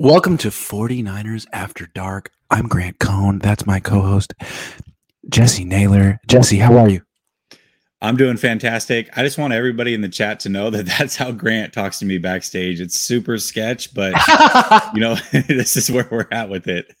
Welcome to 49ers After Dark. I'm Grant Cohn. That's my co host, Jesse Naylor. Jesse, how are you? I'm doing fantastic. I just want everybody in the chat to know that that's how Grant talks to me backstage. It's super sketch, but you know, this is where we're at with it.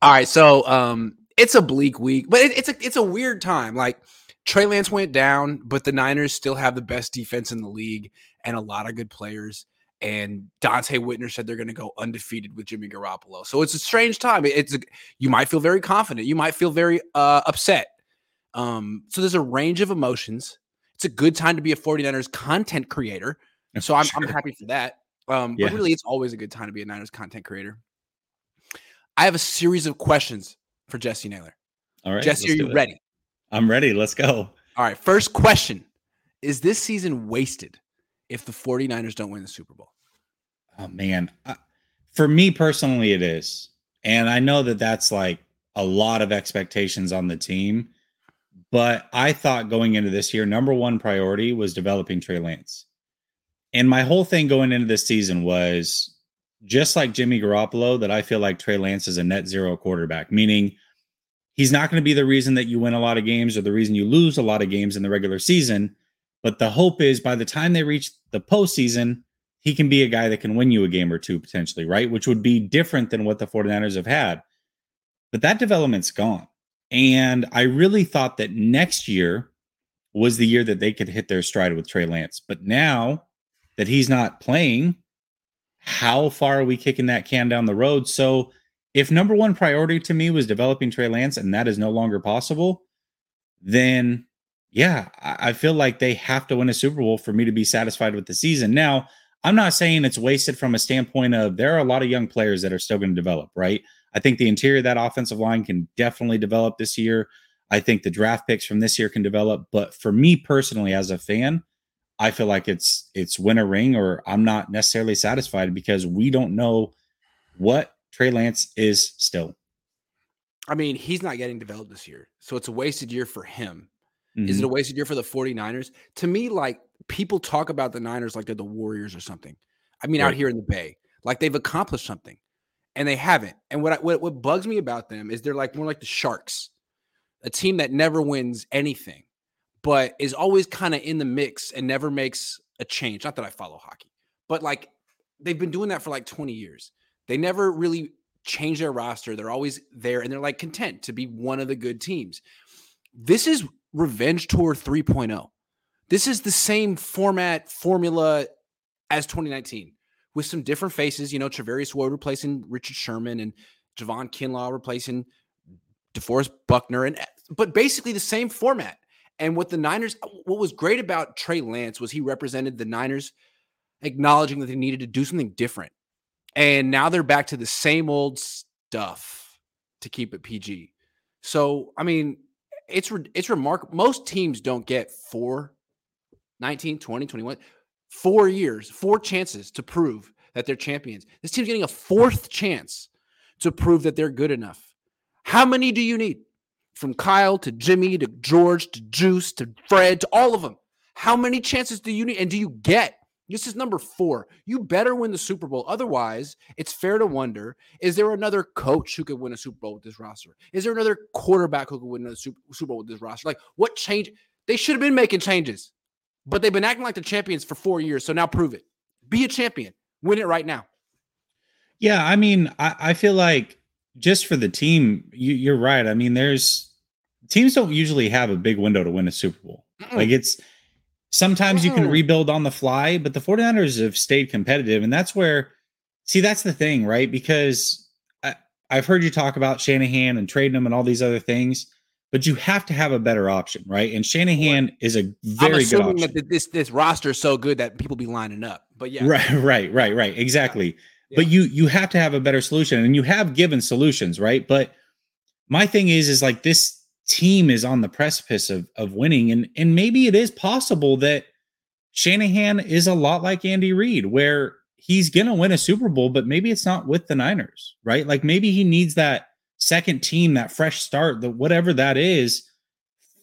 All right, so um it's a bleak week, but it, it's a it's a weird time. Like Trey Lance went down, but the Niners still have the best defense in the league and a lot of good players and Donte Whitner said they're going to go undefeated with Jimmy Garoppolo. So it's a strange time. It's a, you might feel very confident, you might feel very uh, upset. Um, so there's a range of emotions. It's a good time to be a 49ers content creator. So I'm, sure. I'm happy for that. Um, yeah. But really, it's always a good time to be a Niners content creator. I have a series of questions for Jesse Naylor. All right, Jesse, are you ready? I'm ready. Let's go. All right. First question Is this season wasted if the 49ers don't win the Super Bowl? Oh man, for me personally, it is, and I know that that's like a lot of expectations on the team. But I thought going into this year, number one priority was developing Trey Lance. And my whole thing going into this season was just like Jimmy Garoppolo, that I feel like Trey Lance is a net zero quarterback, meaning he's not going to be the reason that you win a lot of games or the reason you lose a lot of games in the regular season. But the hope is by the time they reach the postseason, he can be a guy that can win you a game or two potentially, right? Which would be different than what the 49ers have had. But that development's gone. And I really thought that next year was the year that they could hit their stride with Trey Lance. But now that he's not playing, how far are we kicking that can down the road? So if number one priority to me was developing Trey Lance and that is no longer possible, then yeah, I feel like they have to win a Super Bowl for me to be satisfied with the season. Now, I'm not saying it's wasted from a standpoint of there are a lot of young players that are still going to develop, right? I think the interior of that offensive line can definitely develop this year. I think the draft picks from this year can develop, but for me personally as a fan, I feel like it's it's win a ring or I'm not necessarily satisfied because we don't know what Trey Lance is still. I mean, he's not getting developed this year. So it's a wasted year for him. Mm-hmm. Is it a mm-hmm. wasted year for the 49ers? To me, like people talk about the Niners like they're the Warriors or something. I mean, right. out here in the Bay, like they've accomplished something, and they haven't. And what, I, what what bugs me about them is they're like more like the Sharks, a team that never wins anything, but is always kind of in the mix and never makes a change. Not that I follow hockey, but like they've been doing that for like 20 years. They never really change their roster. They're always there and they're like content to be one of the good teams. This is Revenge Tour 3.0. This is the same format formula as 2019 with some different faces. You know, Charvarius Ward replacing Richard Sherman and Javon Kinlaw replacing DeForest Buckner, and but basically the same format. And what the Niners, what was great about Trey Lance was he represented the Niners acknowledging that they needed to do something different. And now they're back to the same old stuff to keep it PG. So, I mean, it's it's remarkable. Most teams don't get four 19, 20, 21, four years, four chances to prove that they're champions. This team's getting a fourth chance to prove that they're good enough. How many do you need? From Kyle to Jimmy to George to Juice to Fred to all of them. How many chances do you need? And do you get? This is number four. You better win the Super Bowl. Otherwise, it's fair to wonder is there another coach who could win a Super Bowl with this roster? Is there another quarterback who could win a Super Bowl with this roster? Like, what change? They should have been making changes. But they've been acting like the champions for four years. So now prove it. Be a champion. Win it right now. Yeah, I mean, I, I feel like just for the team, you, are right. I mean, there's teams don't usually have a big window to win a Super Bowl. Mm-mm. Like it's sometimes Mm-mm. you can rebuild on the fly, but the 49ers have stayed competitive. And that's where, see, that's the thing, right? Because I, I've heard you talk about Shanahan and trading them and all these other things but you have to have a better option, right? And Shanahan is a very good option. That this this roster is so good that people be lining up. But yeah, right, right, right, right, exactly. Yeah. But you you have to have a better solution, and you have given solutions, right? But my thing is, is like this team is on the precipice of of winning, and and maybe it is possible that Shanahan is a lot like Andy Reid, where he's gonna win a Super Bowl, but maybe it's not with the Niners, right? Like maybe he needs that second team, that fresh start, the whatever that is,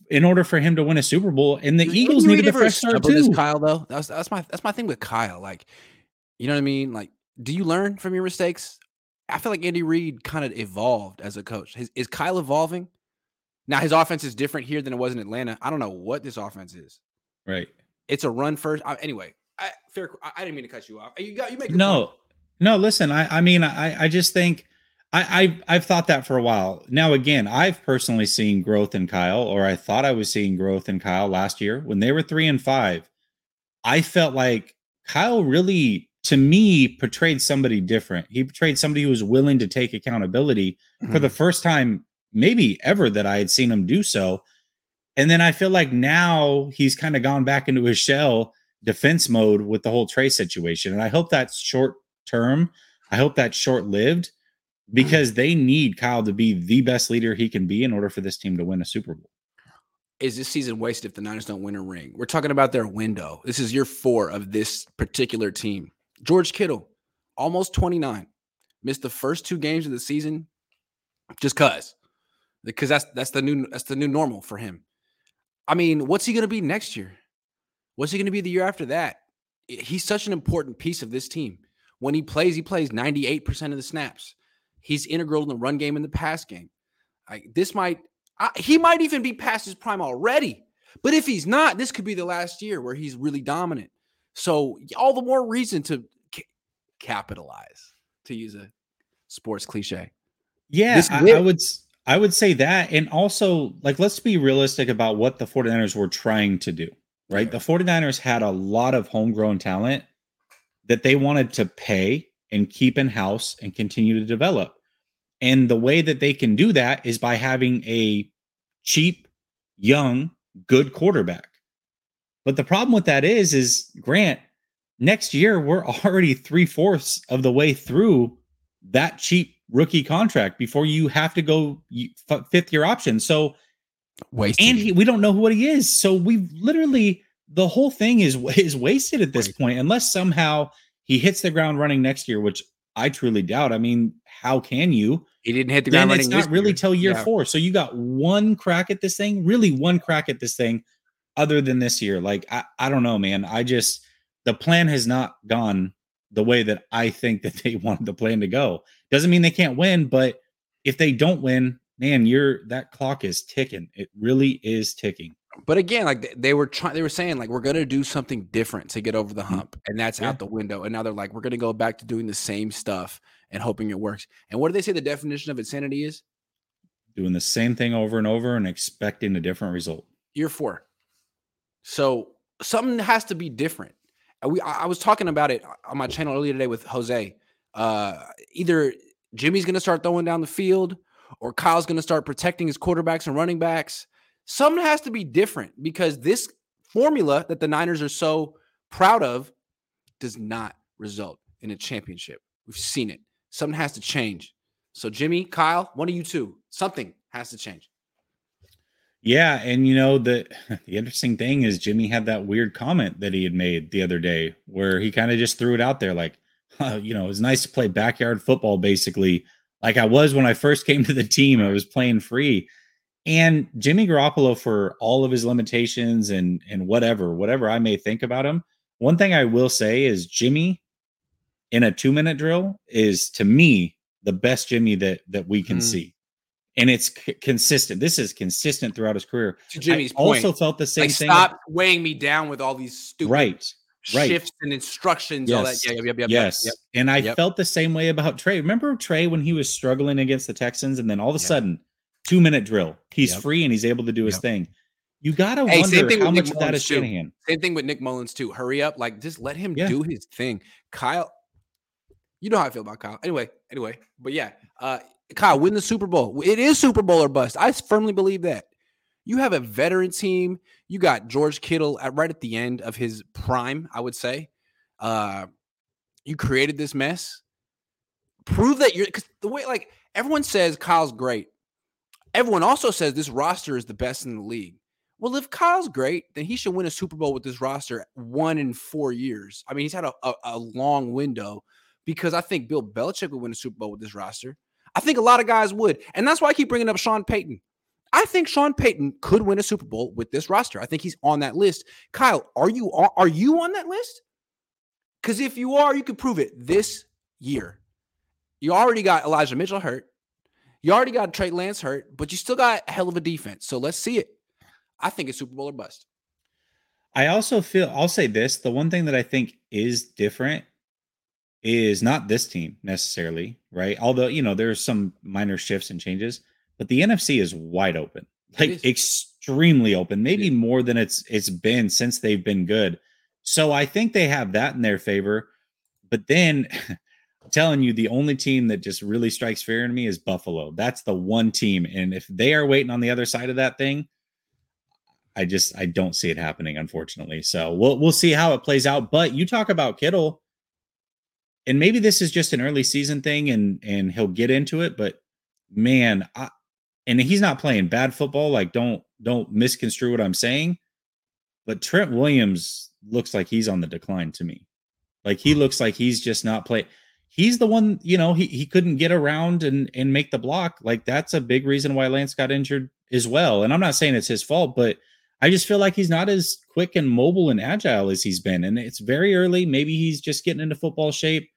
in order for him to win a Super Bowl. And the Eagles needed a fresh start too. Kyle, though, that's that's my that's my thing with Kyle. Like, you know what I mean? Like, do you learn from your mistakes? I feel like Andy Reid kind of evolved as a coach. Is, is Kyle evolving? Now his offense is different here than it was in Atlanta. I don't know what this offense is. Right. It's a run first. I, anyway, I, fair. I, I, didn't mean to cut you off. You got you make no, point. no. Listen, I I mean I I just think I I've, I've thought that for a while. Now again, I've personally seen growth in Kyle, or I thought I was seeing growth in Kyle last year when they were three and five. I felt like Kyle really, to me, portrayed somebody different. He portrayed somebody who was willing to take accountability mm-hmm. for the first time, maybe ever, that I had seen him do so. And then I feel like now he's kind of gone back into his shell defense mode with the whole Trey situation. And I hope that's short term. I hope that's short lived mm-hmm. Because they need Kyle to be the best leader he can be in order for this team to win a Super Bowl is this season wasted if the Niners don't win a ring? We're talking about their window. This is year four of this particular team. George Kittle, almost 29, missed the first two games of the season just cause. Because that's that's the new that's the new normal for him. I mean, what's he gonna be next year? What's he gonna be the year after that? He's such an important piece of this team. When he plays, he plays 98% of the snaps. He's integral in the run game and the pass game. Like this might I, he might even be past his prime already. But if he's not, this could be the last year where he's really dominant. So all the more reason to capitalize, to use a sports cliche. Yeah, I, I, would I would say that. And also, like, let's be realistic about what the 49ers were trying to do, right? Yeah. The 49ers had a lot of homegrown talent that they wanted to pay and keep in house and continue to develop. And the way that they can do that is by having a cheap, young, good quarterback. But the problem with that is, is Grant, next year we're already three fourths of the way through that cheap rookie contract before you have to go fifth year option. So, wasted. and he, we don't know what he is. So we've literally the whole thing is is wasted at this wasted. point unless somehow he hits the ground running next year, which I truly doubt. I mean, how can you? He didn't hit the ground running. It's not really year. till year yeah. four. So you got one crack at this thing, really one crack at this thing, other than this year. Like I, I don't know, man. I just the plan has not gone the way that I think that they wanted the plan to go. Doesn't mean they can't win, but if they don't win, man, you're that clock is ticking. It really is ticking. But again, like they were trying, they were saying like we're gonna do something different to get over the mm-hmm. hump, and that's yeah. out the window. And now they're like, we're gonna go back to doing the same stuff and hoping it works. And what do they say the definition of insanity is? Doing the same thing over and over and expecting a different result. Year four. So something has to be different. We I was talking about it on my channel earlier today with Jose. Uh, either Jimmy's gonna start throwing down the field, or Kyle's gonna start protecting his quarterbacks and running backs. Something has to be different because this formula that the Niners are so proud of does not result in a championship. We've seen it. Something has to change. So, Jimmy, Kyle, one of you two, something has to change. Yeah, and you know the the interesting thing is Jimmy had that weird comment that he had made the other day where he kind of just threw it out there like, uh, you know, it was nice to play backyard football basically like I was when I first came to the team. I was playing free. And Jimmy Garoppolo for all of his limitations and and whatever, whatever I may think about him, one thing I will say is Jimmy in a two minute drill is to me the best Jimmy that that we can mm. see. And it's c- consistent. This is consistent throughout his career. To Jimmy's I point, also felt the same like, thing. Stop weighing me down with all these stupid right, right. shifts and instructions. Yes. All that. Yeah, yep, yep, yes. Yep. And I felt the same way about Trey. Remember Trey when he was struggling against the Texans, and then all of a sudden, two minute drill, he's free and he's able to do his thing. You gotta hey, wonder how much of that is Shanahan. Same thing with Nick Mullens too. Hurry up, like just let him yeah. do his thing. Kyle, you know how I feel about Kyle. Anyway, anyway, but yeah, uh, Kyle, win the Super Bowl. It is Super Bowl or bust. I firmly believe that. You have a veteran team. You got George Kittle at right at the end of his prime, I would say. Uh, you created this mess. Prove that you're because the way like everyone says Kyle's great. Everyone also says this roster is the best in the league. Well, if Kyle's great, then he should win a Super Bowl with this roster one in four years. I mean, he's had a, a, a long window because I think Bill Belichick would win a Super Bowl with this roster. I think a lot of guys would. And that's why I keep bringing up Sean Payton. I think Sean Payton could win a Super Bowl with this roster. I think he's on that list. Kyle, are you are you on that list? Because if you are, you can prove it this year. You already got Elijah Mitchell hurt. You already got Trey Lance hurt, but you still got a hell of a defense. So let's see it. I think it's Super Bowl or bust. I also feel I'll say this: the one thing that I think is different is not this team necessarily, right? Although you know there's some minor shifts and changes, but the NFC is wide open, like extremely open, maybe more than it's it's been since they've been good. So I think they have that in their favor. But then telling you, the only team that just really strikes fear in me is Buffalo. That's the one team. And if they are waiting on the other side of that thing, I just I don't see it happening, unfortunately. So we'll we'll see how it plays out. But you talk about Kittle, and maybe this is just an early season thing, and and he'll get into it. But man, I, and he's not playing bad football. Like don't don't misconstrue what I'm saying. But Trent Williams looks like he's on the decline to me. Like he looks like he's just not playing. He's the one, you know, he, he couldn't get around and and make the block. Like that's a big reason why Lance got injured as well. And I'm not saying it's his fault, but I just feel like he's not as quick and mobile and agile as he's been. And it's very early. Maybe he's just getting into football shape.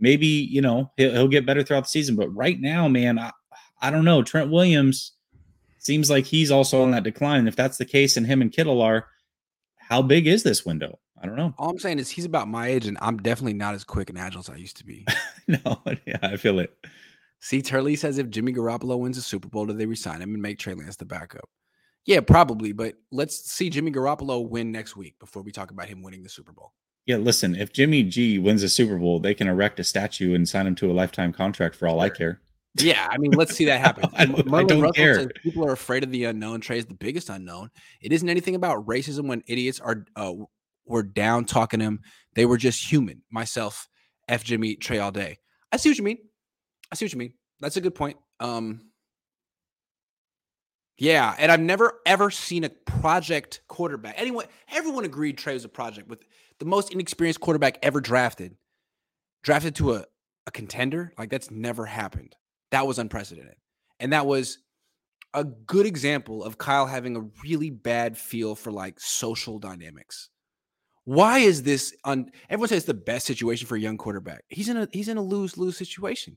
Maybe, you know, he'll, he'll get better throughout the season. But right now, man, I, I don't know. Trent Williams seems like he's also on that decline. And if that's the case, and him and Kittle are, how big is this window? I don't know. All I'm saying is he's about my age, and I'm definitely not as quick and agile as I used to be. no, yeah, I feel it. See, Turley says if Jimmy Garoppolo wins a Super Bowl, do they resign him and make Trey Lance the backup? Yeah, probably. But let's see Jimmy Garoppolo win next week before we talk about him winning the Super Bowl. Yeah, listen, if Jimmy G wins a Super Bowl, they can erect a statue and sign him to a lifetime contract for all sure. I care. Yeah, I mean, let's see that happen. I, don't, I don't care. people are afraid of the unknown. Trey is the biggest unknown. It isn't anything about racism when idiots are uh, were down talking him. They were just human. Myself, F Jimmy, Trey all day. I see what you mean. I see what you mean. That's a good point. Um, yeah, and I've never ever seen a project quarterback. Anyone, everyone agreed Trey was a project with the most inexperienced quarterback ever drafted, drafted to a, a contender. Like that's never happened. That was unprecedented, and that was a good example of Kyle having a really bad feel for like social dynamics. Why is this on? Everyone says it's the best situation for a young quarterback. He's in a he's in a lose lose situation,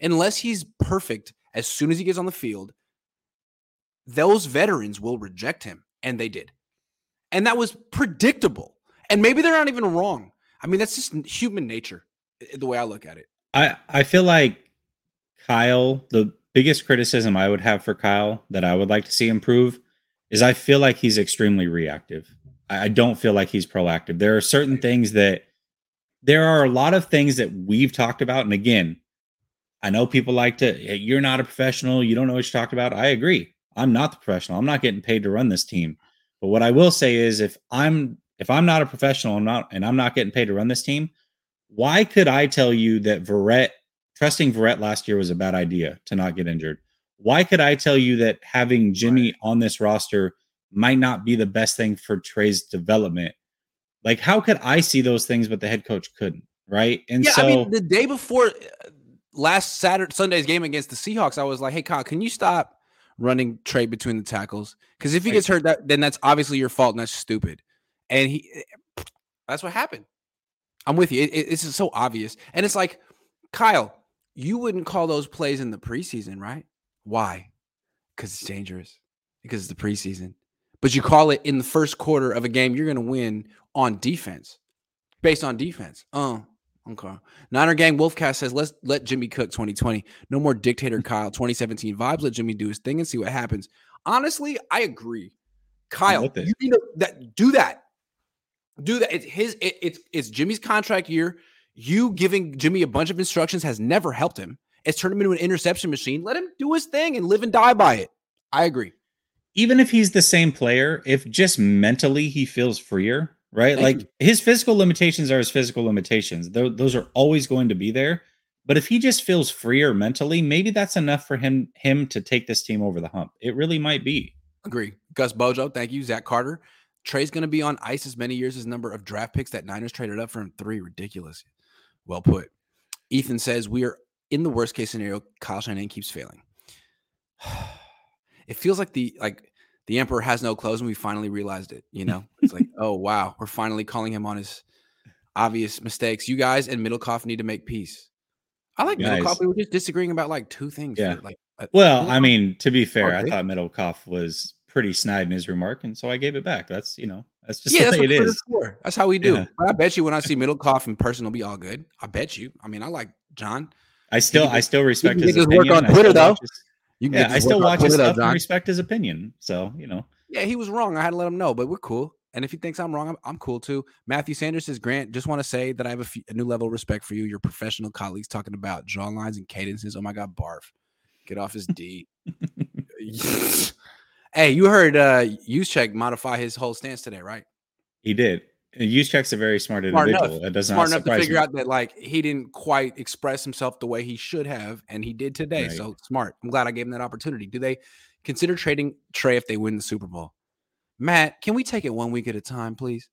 unless he's perfect as soon as he gets on the field those veterans will reject him. And they did. And that was predictable. And maybe they're not even wrong. I mean, that's just human nature, the way I look at it. I, I feel like Kyle, the biggest criticism I would have for Kyle that I would like to see improve is I feel like he's extremely reactive. I don't feel like he's proactive. There are certain things that there are a lot of things that we've talked about. And again, I know people like to, you're not a professional, you don't know what you're talking about. I agree. I'm not the professional. I'm not getting paid to run this team. But what I will say is if I'm if I'm not a professional, I'm not and I'm not getting paid to run this team, why could I tell you that Verrett trusting Verrett last year was a bad idea to not get injured? Why could I tell you that having Jimmy right. on this roster might not be the best thing for Trey's development? Like, how could I see those things, but the head coach couldn't? Right. And yeah, so, I mean, the day before uh, last Saturday, Sunday's game against the Seahawks, I was like, hey, Kyle, can you stop running Trey between the tackles. Because if he gets hurt, that then that's obviously your fault, and that's stupid. And he, eh, that's what happened. I'm with you. It, it, it's so obvious, and it's like, Kyle, you wouldn't call those plays in the preseason, right? Why? Because it's dangerous. Because it's the preseason. But you call it in the first quarter of a game you're going to win on defense, based on defense. Oh, Okay. Niner Gang Wolfcast says, let's let Jimmy cook 2020. No more dictator Kyle 2017 vibes. Let Jimmy do his thing and see what happens. Honestly, I agree. Kyle, you need to that, do that. Do that. It's his it, it's it's Jimmy's contract year. You giving Jimmy a bunch of instructions has never helped him. It's turned him into an interception machine. Let him do his thing and live and die by it. I agree. Even if he's the same player, if just mentally he feels freer, right? Like mm-hmm. his physical limitations are his physical limitations. Th- those are always going to be there. But if he just feels freer mentally, maybe that's enough for him him to take this team over the hump. It really might be. Agree. Gus Bojo, thank you. Zach Carter. Trey's going to be on ice as many years as number of draft picks that Niners traded up for him. Three. Ridiculous. Well put. Ethan says we are in the worst case scenario. Kyle Shanahan keeps failing. it feels like the like the emperor has no clothes and we finally realized it you know it's like oh wow we're finally calling him on his obvious mistakes you guys and Middlekauff need to make peace I like Middlekauff. We were just disagreeing about like two things. Yeah. Like, uh, well, I mean, to be fair, I thought Middlekauff was pretty snide in his remark, and so I gave it back. That's you know, that's just yeah, the way it is. For. That's how we do. Yeah. I bet you when I see Middlekauff in person, it'll be all good. I bet you. I mean, I like John. I still, I still respect his, his work on Twitter though. His, you can yeah, I still watch his stuff and respect his opinion. So you know. Yeah, he was wrong. I had to let him know, but we're cool. And if he thinks I'm wrong, I'm, I'm cool too. Matthew Sanders says, Grant, just want to say that I have a, few, a, new level of respect for you. Your professional colleagues talking about draw lines and cadences. Oh my God, barf. Get off his D. hey, you heard uh check modify his whole stance today, right? He did. Check's a very smart individual. Enough. That does smart enough to figure me. out that like he didn't quite express himself the way he should have, and he did today. Right. So smart. I'm glad I gave him that opportunity. Do they consider trading Trey if they win the Super Bowl? Matt, can we take it one week at a time, please?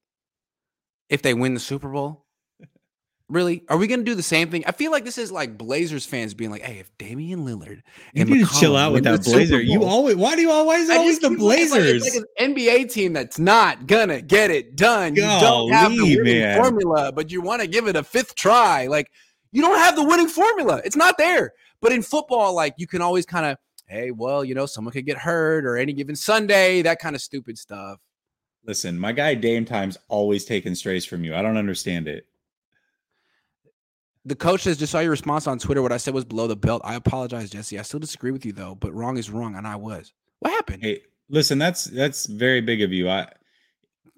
If they win the Super Bowl, really? Are we going to do the same thing? I feel like this is like Blazers fans being like, "Hey, if Damian Lillard, you need to chill out with that Blazer. You always, why do you always always the Blazers? Like, like an NBA team that's not gonna get it done. You don't have the winning man. formula, but you want to give it a fifth try. Like you don't have the winning formula. It's not there. But in football, like you can always kind of hey, well, you know, someone could get hurt or any given Sunday, that kind of stupid stuff. Listen, my guy Dame Time's always taking strays from you. I don't understand it. The coach says, just saw your response on Twitter. What I said was below the belt. I apologize, Jesse. I still disagree with you though, but wrong is wrong, and I was. What happened? Hey, listen, that's that's very big of you. I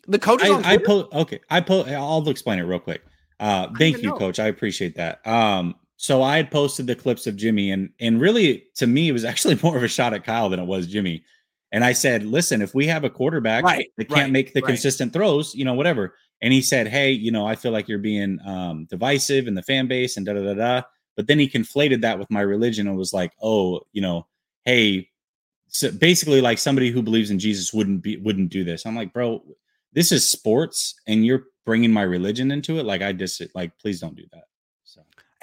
the coach I, I po- okay. I po- I'll explain it real quick. Uh, thank you, know. coach. I appreciate that. Um, so I had posted the clips of Jimmy, and and really to me, it was actually more of a shot at Kyle than it was Jimmy. And I said, listen, if we have a quarterback right, that can't right, make the right. consistent throws, you know, whatever. And he said, hey, you know, I feel like you're being um, divisive in the fan base and da da da da. But then he conflated that with my religion and was like, oh, you know, hey, so basically like somebody who believes in Jesus wouldn't be wouldn't do this. I'm like, bro, this is sports, and you're bringing my religion into it. Like I just like, please don't do that.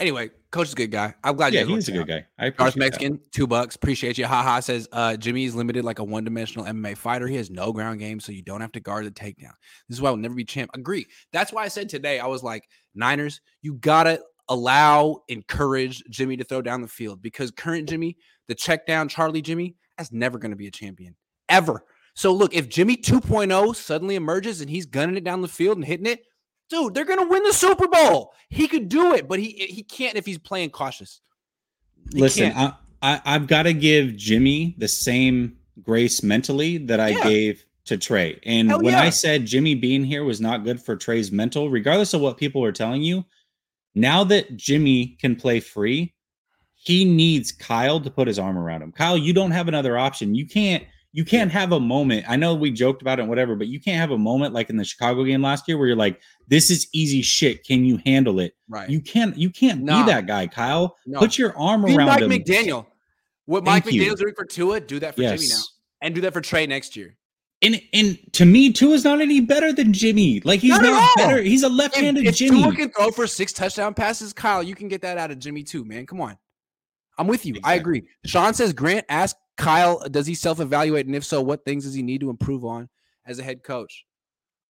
Anyway, coach is a good guy. I'm glad. You Yeah, he's a good guy. I Darth Mexican, that. two bucks. Appreciate you. Haha says uh, Jimmy is limited like a one dimensional MMA fighter. He has no ground game, so you don't have to guard the takedown. This is why I will never be champ. Agree. That's why I said today I was like Niners. You gotta allow, encourage Jimmy to throw down the field because current Jimmy, the check down Charlie Jimmy, that's never going to be a champion ever. So look, if Jimmy 2.0 suddenly emerges and he's gunning it down the field and hitting it, dude, they're gonna win the Super Bowl. He could do it, but he he can't if he's playing cautious. He Listen, I, I I've got to give Jimmy the same grace mentally that I yeah. gave to Trey. And Hell when yeah. I said Jimmy being here was not good for Trey's mental, regardless of what people are telling you, now that Jimmy can play free, he needs Kyle to put his arm around him. Kyle, you don't have another option. You can't you can't have a moment. I know we joked about it, and whatever, but you can't have a moment like in the Chicago game last year where you're like, "This is easy shit. Can you handle it?" Right. You can't. You can't no. be that guy, Kyle. No. Put your arm be around Mike him. McDaniel. What Thank Mike McDaniel's doing for Tua, do that for yes. Jimmy now, and do that for Trey next year. And and to me, Tua is not any better than Jimmy. Like he's not, not better. He's a left-handed if, if Jimmy. Tua can throw for six touchdown passes, Kyle, you can get that out of Jimmy too, man. Come on. I'm with you. Exactly. I agree. Sean says Grant ask Kyle, does he self evaluate? And if so, what things does he need to improve on as a head coach?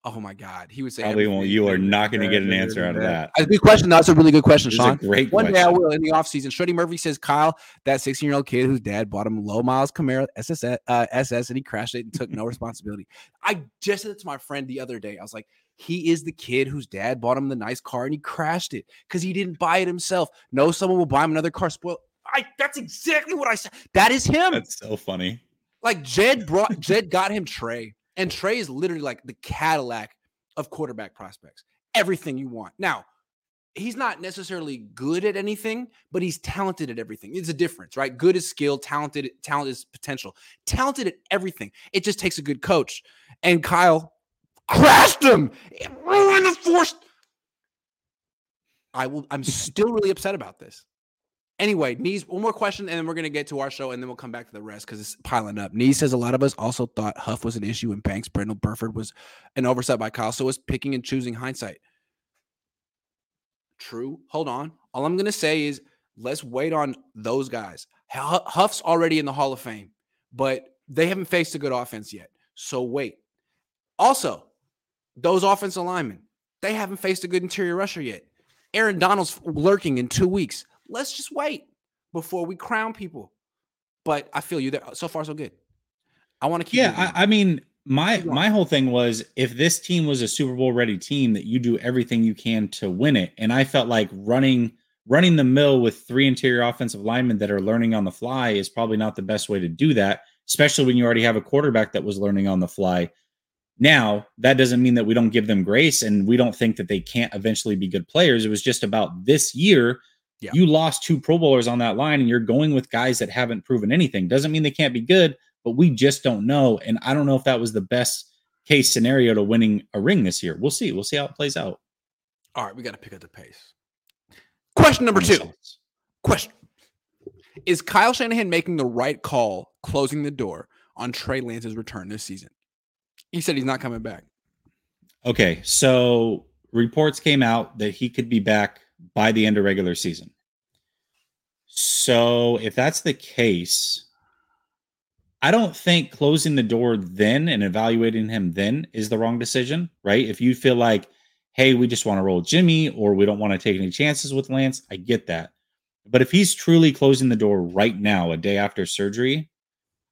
Oh my God, he would say. Probably won't. You are not going to get an answer out of that. That's a good question. That's a really good question, Sean. great. One question. day I will in the offseason. Shreddy Murphy says Kyle, that 16 year old kid whose dad bought him low miles Camaro SS, uh, SS and he crashed it and took no responsibility. I just said it to my friend the other day. I was like, he is the kid whose dad bought him the nice car and he crashed it because he didn't buy it himself. No, someone will buy him another car. Spoil. I that's exactly what I said. That is him. That's so funny. Like Jed brought Jed got him Trey, and Trey is literally like the Cadillac of quarterback prospects. Everything you want. Now, he's not necessarily good at anything, but he's talented at everything. It's a difference, right? Good is skill, talented, talent is potential. Talented at everything. It just takes a good coach. And Kyle crashed him. It ruined the force. I will. I'm still really upset about this. Anyway, Knees, one more question, and then we're going to get to our show, and then we'll come back to the rest because it's piling up. Knees says a lot of us also thought Huff was an issue and Banks, Brendel, Burford was an oversight by Kyle. So it's picking and choosing hindsight. True. Hold on. All I'm going to say is let's wait on those guys. Huff's already in the Hall of Fame, but they haven't faced a good offense yet. So wait. Also, those offensive linemen, they haven't faced a good interior rusher yet. Aaron Donald's lurking in two weeks let's just wait before we crown people. But I feel you there. So far, so good. I want to keep. Yeah, I, I, mean, my my whole thing was if this team was a Super Bowl ready team, that you do everything you can to win it. And I felt like running running the mill with three interior offensive linemen that are learning on the fly is probably not the best way to do that, especially when you already have a quarterback that was learning on the fly. Now, that doesn't mean that we don't give them grace and we don't think that they can't eventually be good players. It was just about this year. Yeah. You lost two Pro Bowlers on that line and you're going with guys that haven't proven anything. Doesn't mean they can't be good, but we just don't know. And I don't know if that was the best case scenario to winning a ring this year. We'll see. We'll see how it plays out. All right, we got to pick up the pace. Question number two. Question Is Kyle Shanahan making the right call closing the door on Trey Lance's return this season? He said he's not coming back. Okay, so reports came out that he could be back by the end of regular season. So if that's the case, I don't think closing the door then and evaluating him then is the wrong decision, right? If you feel like hey, we just want to roll Jimmy or we don't want to take any chances with Lance. I get that. But if he's truly closing the door right now, a day after surgery,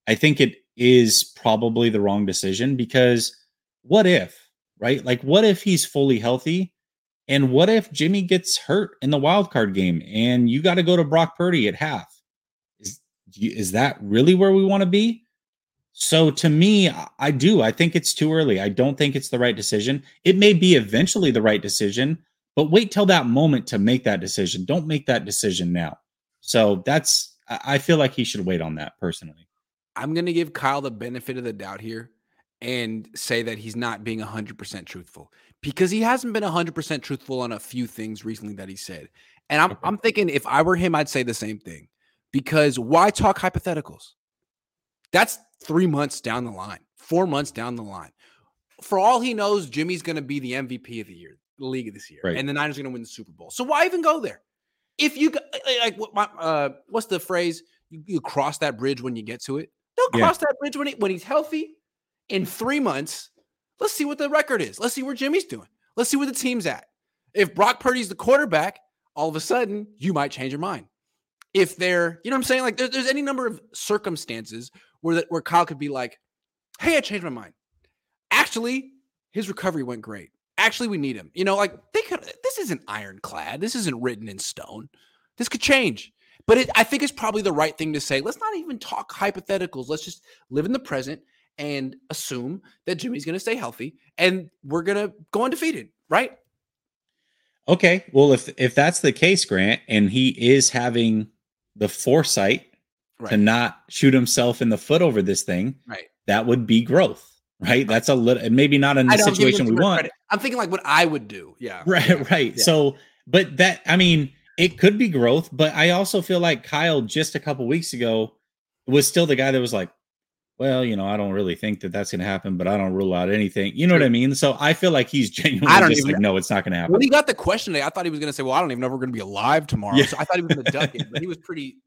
I think it is probably the wrong decision because what if, right? Like, what if he's fully healthy? And what if Jimmy gets hurt in the wild card game and you got to go to Brock Purdy at half? Is, is that really where we want to be? So to me, I do. I think it's too early. I don't think it's the right decision. It may be eventually the right decision, but wait till that moment to make that decision. Don't make that decision now. So that's, I feel like he should wait on that personally. I'm going to give Kyle the benefit of the doubt here and say that he's not being 100% truthful because he hasn't been 100% truthful on a few things recently that he said. And I'm. I'm thinking if I were him, I'd say the same thing because why talk hypotheticals? That's three months down the line, four months down the line. For all he knows, Jimmy's going to be the MVP of the year, the league of this year, right. and the Niners are going to win the Super Bowl. So why even go there? If you like, what my, uh, what's the phrase? You, you, cross that bridge when you get to it. Don't cross yeah. that bridge when he, when he's healthy. In three months, let's see what the record is. Let's see where Jimmy's doing. Let's see where the team's at. If Brock Purdy's the quarterback, all of a sudden you might change your mind. If they're, you know what I'm saying? Like there, there's any number of circumstances where that where Kyle could be like, "Hey, I changed my mind. Actually, his recovery went great. Actually, we need him. You know, like they could. This isn't ironclad. This isn't written in stone. This could change." But it, I think it's probably the right thing to say. Let's not even talk hypotheticals. Let's just live in the present and assume that Jimmy's going to stay healthy and we're going to go undefeated, right? Okay. Well, if if that's the case, Grant, and he is having the foresight right. to not shoot himself in the foot over this thing, right? That would be growth, right? That's a little, and maybe not in the situation we want. Credit. I'm thinking like what I would do. Yeah. Right. Yeah. Right. Yeah. So, but that, I mean, it could be growth, but I also feel like Kyle just a couple weeks ago was still the guy that was like, well, you know, I don't really think that that's going to happen, but I don't rule out anything. You know what I mean? So I feel like he's genuinely I don't even, like, no, it's not going to happen. When he got the question today, I thought he was going to say, well, I don't even know if we're going to be alive tomorrow. Yeah. So I thought he was going to duck it, but he was pretty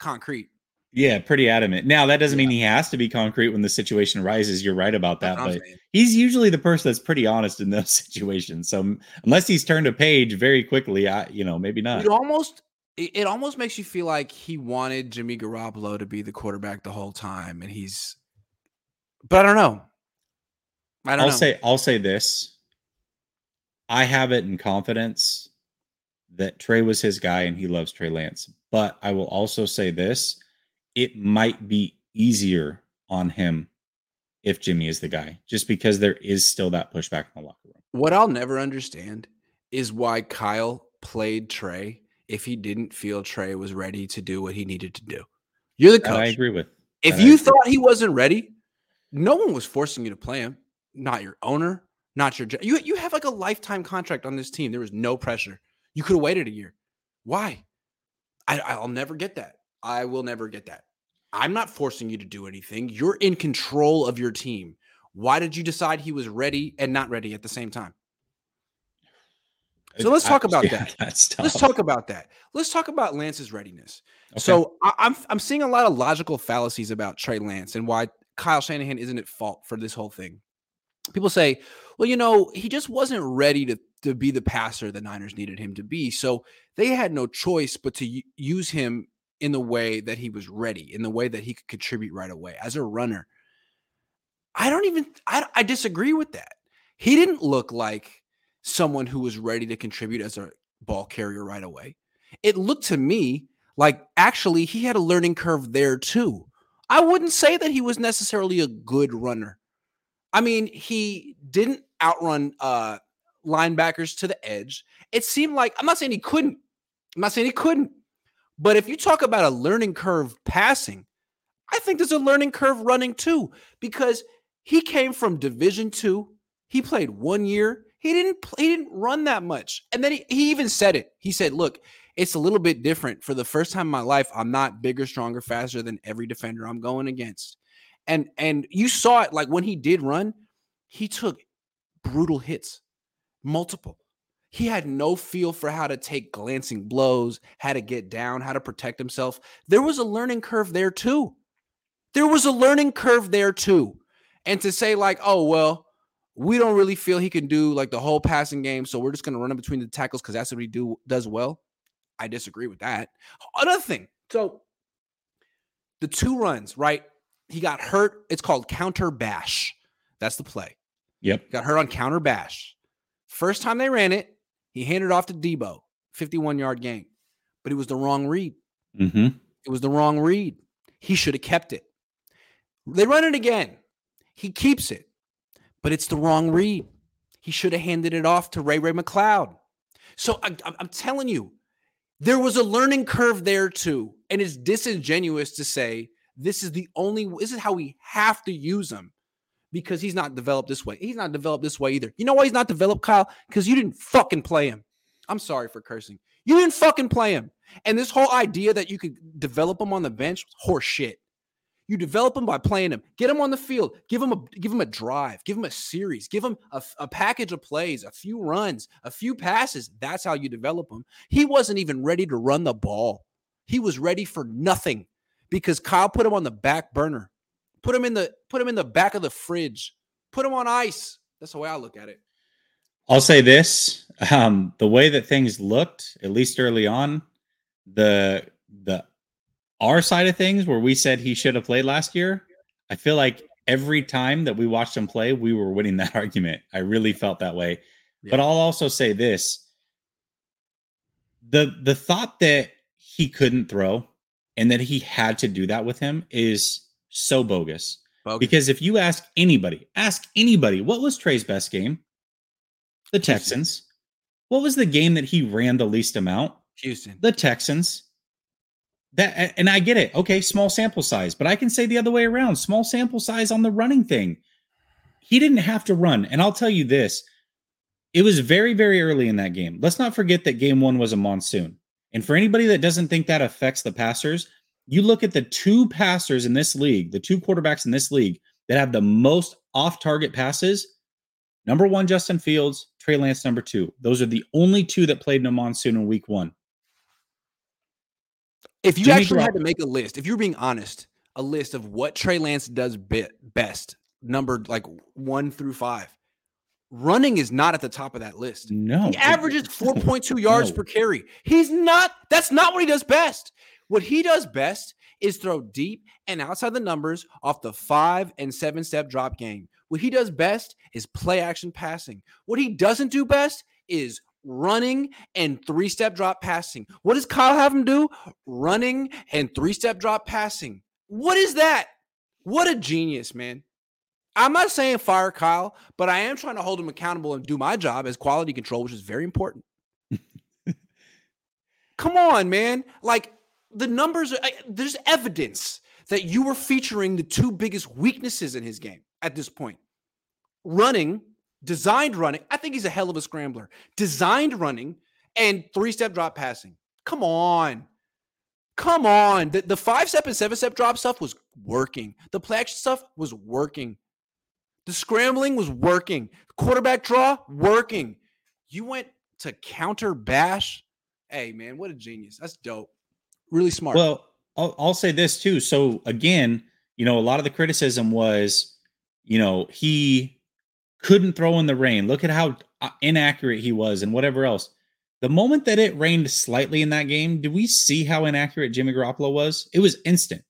concrete. Yeah, pretty adamant. Now that doesn't yeah. mean he has to be concrete when the situation arises. You're right about that, but he's usually the person that's pretty honest in those situations. So unless he's turned a page very quickly, I you know maybe not. It almost it almost makes you feel like he wanted Jimmy Garoppolo to be the quarterback the whole time, and he's. But I don't know. I don't. I'll know. say I'll say this. I have it in confidence that Trey was his guy and he loves Trey Lance. But I will also say this it might be easier on him if Jimmy is the guy, just because there is still that pushback in the locker room. What I'll never understand is why Kyle played Trey if he didn't feel Trey was ready to do what he needed to do. You're the coach. That I agree with. If you thought he wasn't ready, no one was forcing you to play him. Not your owner, not your you. You have like a lifetime contract on this team. There was no pressure. You could have waited a year. Why? I, I'll never get that. I will never get that. I'm not forcing you to do anything. You're in control of your team. Why did you decide he was ready and not ready at the same time? So let's talk about yeah, that. Let's talk about that. Let's talk about Lance's readiness. Okay. So I, I'm I'm seeing a lot of logical fallacies about Trey Lance and why Kyle Shanahan isn't at fault for this whole thing. People say, well, you know, he just wasn't ready to to be the passer the Niners needed him to be. So they had no choice but to use him in the way that he was ready, in the way that he could contribute right away as a runner. I don't even I, I disagree with that. He didn't look like someone who was ready to contribute as a ball carrier right away. It looked to me like actually he had a learning curve there too. I wouldn't say that he was necessarily a good runner. I mean, he didn't outrun uh linebackers to the edge. It seemed like I'm not saying he couldn't. I'm not saying he couldn't. But if you talk about a learning curve passing, I think there's a learning curve running too because he came from Division 2. He played 1 year. He didn't he didn't run that much. And then he, he even said it. He said, "Look, it's a little bit different. For the first time in my life, I'm not bigger, stronger, faster than every defender I'm going against." And and you saw it like when he did run, he took brutal hits multiple. He had no feel for how to take glancing blows, how to get down, how to protect himself. There was a learning curve there too. There was a learning curve there too. And to say, like, oh, well, we don't really feel he can do like the whole passing game, so we're just going to run him between the tackles because that's what he do does well. I disagree with that. Another thing, so the two runs, right? He got hurt. It's called counter bash. That's the play. Yep. Got hurt on counter bash. First time they ran it, he handed off to Deebo, 51 yard gain, but it was the wrong read. Mm-hmm. It was the wrong read. He should have kept it. They run it again. He keeps it, but it's the wrong read. He should have handed it off to Ray Ray McCloud. So I, I'm telling you, there was a learning curve there too. And it's disingenuous to say this is the only, this is how we have to use him because he's not developed this way. He's not developed this way either. You know why he's not developed, Kyle? Because you didn't fucking play him. I'm sorry for cursing. You didn't fucking play him. And this whole idea that you could develop him on the bench, horse shit. You develop him by playing him. Get him on the field. Give him a give him a drive. Give him a series. Give him a, a package of plays, a few runs, a few passes. That's how you develop him. He wasn't even ready to run the ball. He was ready for nothing because Kyle put him on the back burner. Put him in the put him in the back of the fridge. Put him on ice. That's the way I look at it. I'll say this: um, the way that things looked, at least early on, the the our side of things, where we said he should have played last year, I feel like every time that we watched him play, we were winning that argument. I really felt that way. Yeah. But I'll also say this: the the thought that he couldn't throw and that he had to do that with him is so bogus. bogus. Because if you ask anybody, ask anybody, what was Trey's best game? The Texans. Houston. What was the game that he ran the least amount? Houston. The Texans. That and I get it. Okay, small sample size, but I can say the other way around. Small sample size on the running thing. He didn't have to run. And I'll tell you this. It was very, very early in that game. Let's not forget that game one was a monsoon. And for anybody that doesn't think that affects the passers, you look at the two passers in this league, the two quarterbacks in this league that have the most off target passes. Number one, Justin Fields, Trey Lance, number two. Those are the only two that played in a monsoon in week one. If you Jimmy actually had to make a list, if you're being honest, a list of what Trey Lance does bit best, numbered like one through five, running is not at the top of that list. No. He averages 4.2 yards no. per carry. He's not, that's not what he does best. What he does best is throw deep and outside the numbers off the five and seven step drop game. What he does best is play action passing. What he doesn't do best is running and three step drop passing. What does Kyle have him do? Running and three step drop passing. What is that? What a genius, man. I'm not saying fire Kyle, but I am trying to hold him accountable and do my job as quality control, which is very important. Come on, man. Like the numbers are, there's evidence that you were featuring the two biggest weaknesses in his game at this point running designed running i think he's a hell of a scrambler. Designed running and three step drop passing. Come on. Come on. The, the five step and seven step drop stuff was working. The play action stuff was working. The scrambling was working. Quarterback draw working. You went to counter bash? Hey man what a genius. That's dope. Really smart. Well, I'll, I'll say this too. So again, you know, a lot of the criticism was, you know, he couldn't throw in the rain. Look at how uh, inaccurate he was and whatever else. The moment that it rained slightly in that game, did we see how inaccurate Jimmy Garoppolo was? It was instant.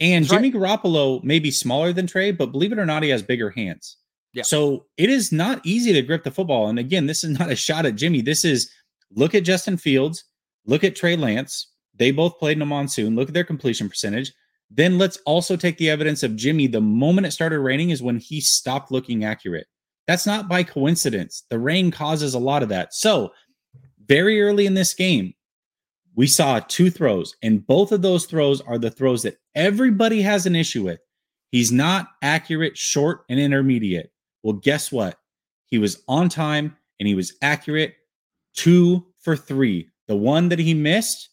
And That's Jimmy right. Garoppolo may be smaller than Trey, but believe it or not, he has bigger hands. Yeah. So it is not easy to grip the football. And again, this is not a shot at Jimmy. This is look at Justin Fields, look at Trey Lance. They both played in a monsoon. Look at their completion percentage. Then let's also take the evidence of Jimmy. The moment it started raining is when he stopped looking accurate. That's not by coincidence. The rain causes a lot of that. So, very early in this game, we saw two throws, and both of those throws are the throws that everybody has an issue with. He's not accurate, short, and intermediate. Well, guess what? He was on time and he was accurate two for three. The one that he missed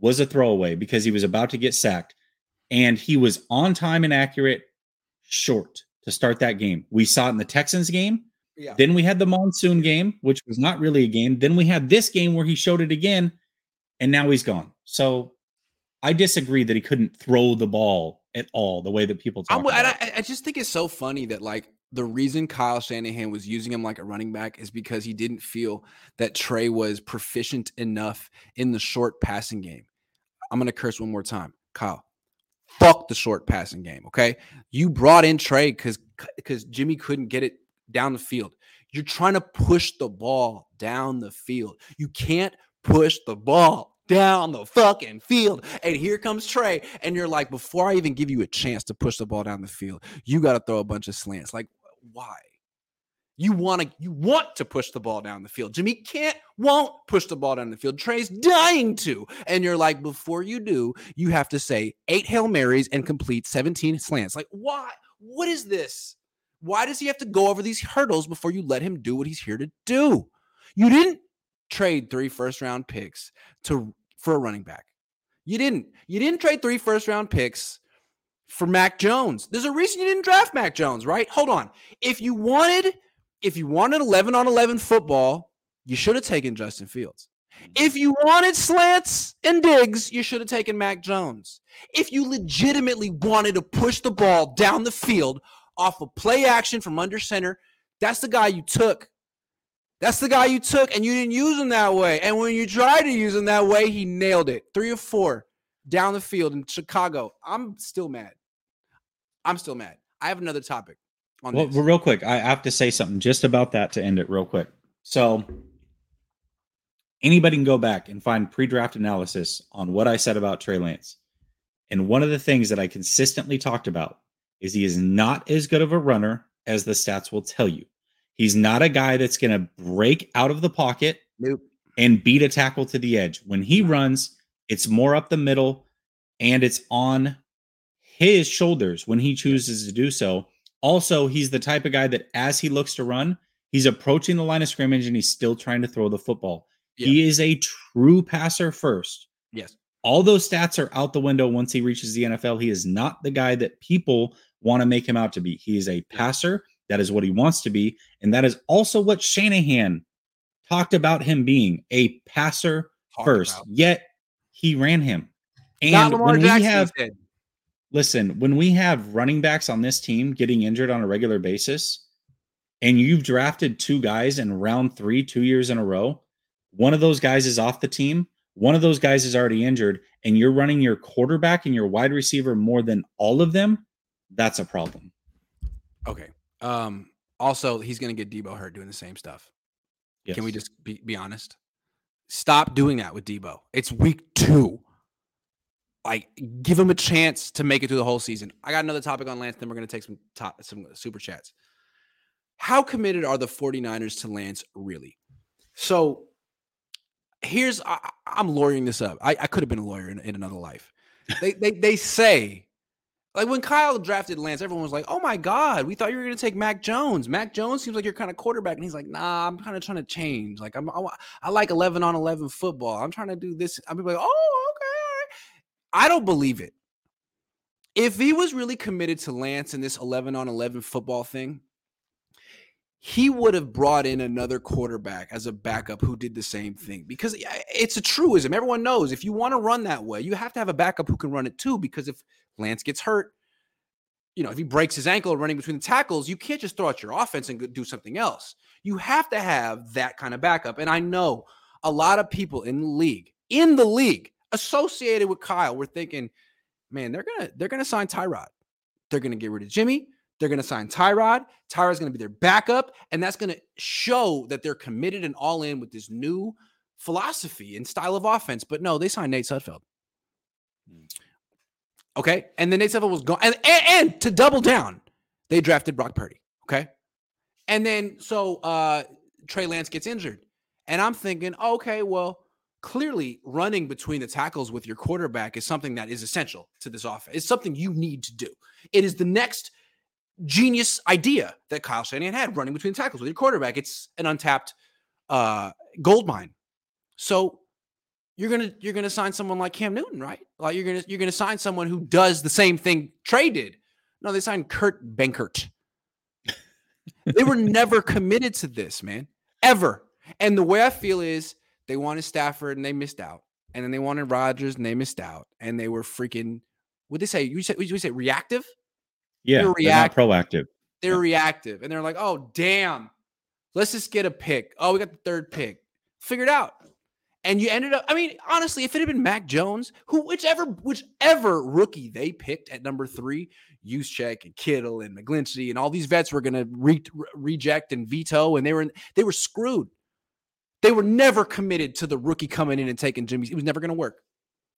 was a throwaway because he was about to get sacked. And he was on time and accurate, short to start that game. We saw it in the Texans game. Yeah. Then we had the monsoon game, which was not really a game. Then we had this game where he showed it again, and now he's gone. So I disagree that he couldn't throw the ball at all the way that people talk. I, I just think it's so funny that like the reason Kyle Shanahan was using him like a running back is because he didn't feel that Trey was proficient enough in the short passing game. I'm gonna curse one more time, Kyle. Fuck the short passing game. Okay, you brought in Trey because because Jimmy couldn't get it down the field. You're trying to push the ball down the field. You can't push the ball down the fucking field. And here comes Trey. And you're like, before I even give you a chance to push the ball down the field, you got to throw a bunch of slants. Like, why? You want to you want to push the ball down the field. Jimmy can't won't push the ball down the field. Trey's dying to. And you're like, before you do, you have to say eight Hail Marys and complete 17 slants. Like, why? What is this? Why does he have to go over these hurdles before you let him do what he's here to do? You didn't trade three first round picks to for a running back. You didn't. You didn't trade three first round picks for Mac Jones. There's a reason you didn't draft Mac Jones, right? Hold on. If you wanted, if you wanted 11 on 11 football, you should have taken Justin Fields. Mm-hmm. If you wanted slants and digs, you should have taken Mac Jones. If you legitimately wanted to push the ball down the field off of play action from under center, that's the guy you took. That's the guy you took, and you didn't use him that way. And when you tried to use him that way, he nailed it. Three or four down the field in Chicago. I'm still mad. I'm still mad. I have another topic well, real quick, I have to say something just about that to end it real quick. So anybody can go back and find pre-draft analysis on what I said about Trey Lance. And one of the things that I consistently talked about is he is not as good of a runner as the stats will tell you. He's not a guy that's going to break out of the pocket nope. and beat a tackle to the edge. When he runs, it's more up the middle and it's on his shoulders when he chooses to do so. Also, he's the type of guy that as he looks to run, he's approaching the line of scrimmage and he's still trying to throw the football. Yeah. He is a true passer first. Yes. All those stats are out the window once he reaches the NFL. He is not the guy that people want to make him out to be. He is a passer. That is what he wants to be. And that is also what Shanahan talked about him being a passer Talk first. About. Yet he ran him. And when Jackson we have did. Listen, when we have running backs on this team getting injured on a regular basis, and you've drafted two guys in round three, two years in a row, one of those guys is off the team, one of those guys is already injured, and you're running your quarterback and your wide receiver more than all of them, that's a problem. Okay. Um, also, he's going to get Debo hurt doing the same stuff. Yes. Can we just be, be honest? Stop doing that with Debo. It's week two. Like, give him a chance to make it through the whole season. I got another topic on Lance, then we're going to take some top, some super chats. How committed are the 49ers to Lance really? So here's I, am lawyering this up. I, I could have been a lawyer in, in another life. They, they they say like when Kyle drafted Lance, everyone was like, "Oh my God, we thought you were going to take Mac Jones. Mac Jones seems like your kind of quarterback." And he's like, "Nah, I'm kind of trying to change. Like I'm, I, I like 11 on 11 football. I'm trying to do this." I'm like, "Oh, I don't believe it. If he was really committed to Lance and this 11 on 11 football thing, he would have brought in another quarterback as a backup who did the same thing because it's a truism. Everyone knows if you want to run that way, you have to have a backup who can run it too. Because if Lance gets hurt, you know, if he breaks his ankle running between the tackles, you can't just throw out your offense and do something else. You have to have that kind of backup. And I know a lot of people in the league, in the league, associated with Kyle, were thinking, man, they're gonna they're gonna sign Tyrod. They're gonna get rid of Jimmy. They're gonna sign Tyrod. Tyrod's gonna be their backup, and that's gonna show that they're committed and all in with this new philosophy and style of offense. But no, they signed Nate Sudfeld. Hmm. Okay. And then Nate Sudfeld was gone. And, and, and, to double down, they drafted Brock Purdy. Okay. And then so uh Trey Lance gets injured. And I'm thinking, okay, well, clearly running between the tackles with your quarterback is something that is essential to this offense. It's something you need to do. It is the next genius idea that Kyle Shanahan had running between tackles with your quarterback. It's an untapped uh gold mine. So you're gonna you're gonna sign someone like Cam Newton, right? Like you're gonna you're gonna sign someone who does the same thing Trey did. No, they signed Kurt Benkert. they were never committed to this, man, ever. And the way I feel is they wanted Stafford and they missed out, and then they wanted Rodgers and they missed out, and they were freaking. What they say? You said you say reactive? Yeah, they're, react- they're not proactive. They're yeah. reactive, and they're like, "Oh, damn, let's just get a pick. Oh, we got the third pick. Figured out." And you ended up, I mean, honestly, if it had been Mac Jones, who whichever whichever rookie they picked at number three, Juszczyk and Kittle and McGlinchey and all these vets were going to re- reject and veto, and they were they were screwed. They were never committed to the rookie coming in and taking Jimmy's. It was never going to work.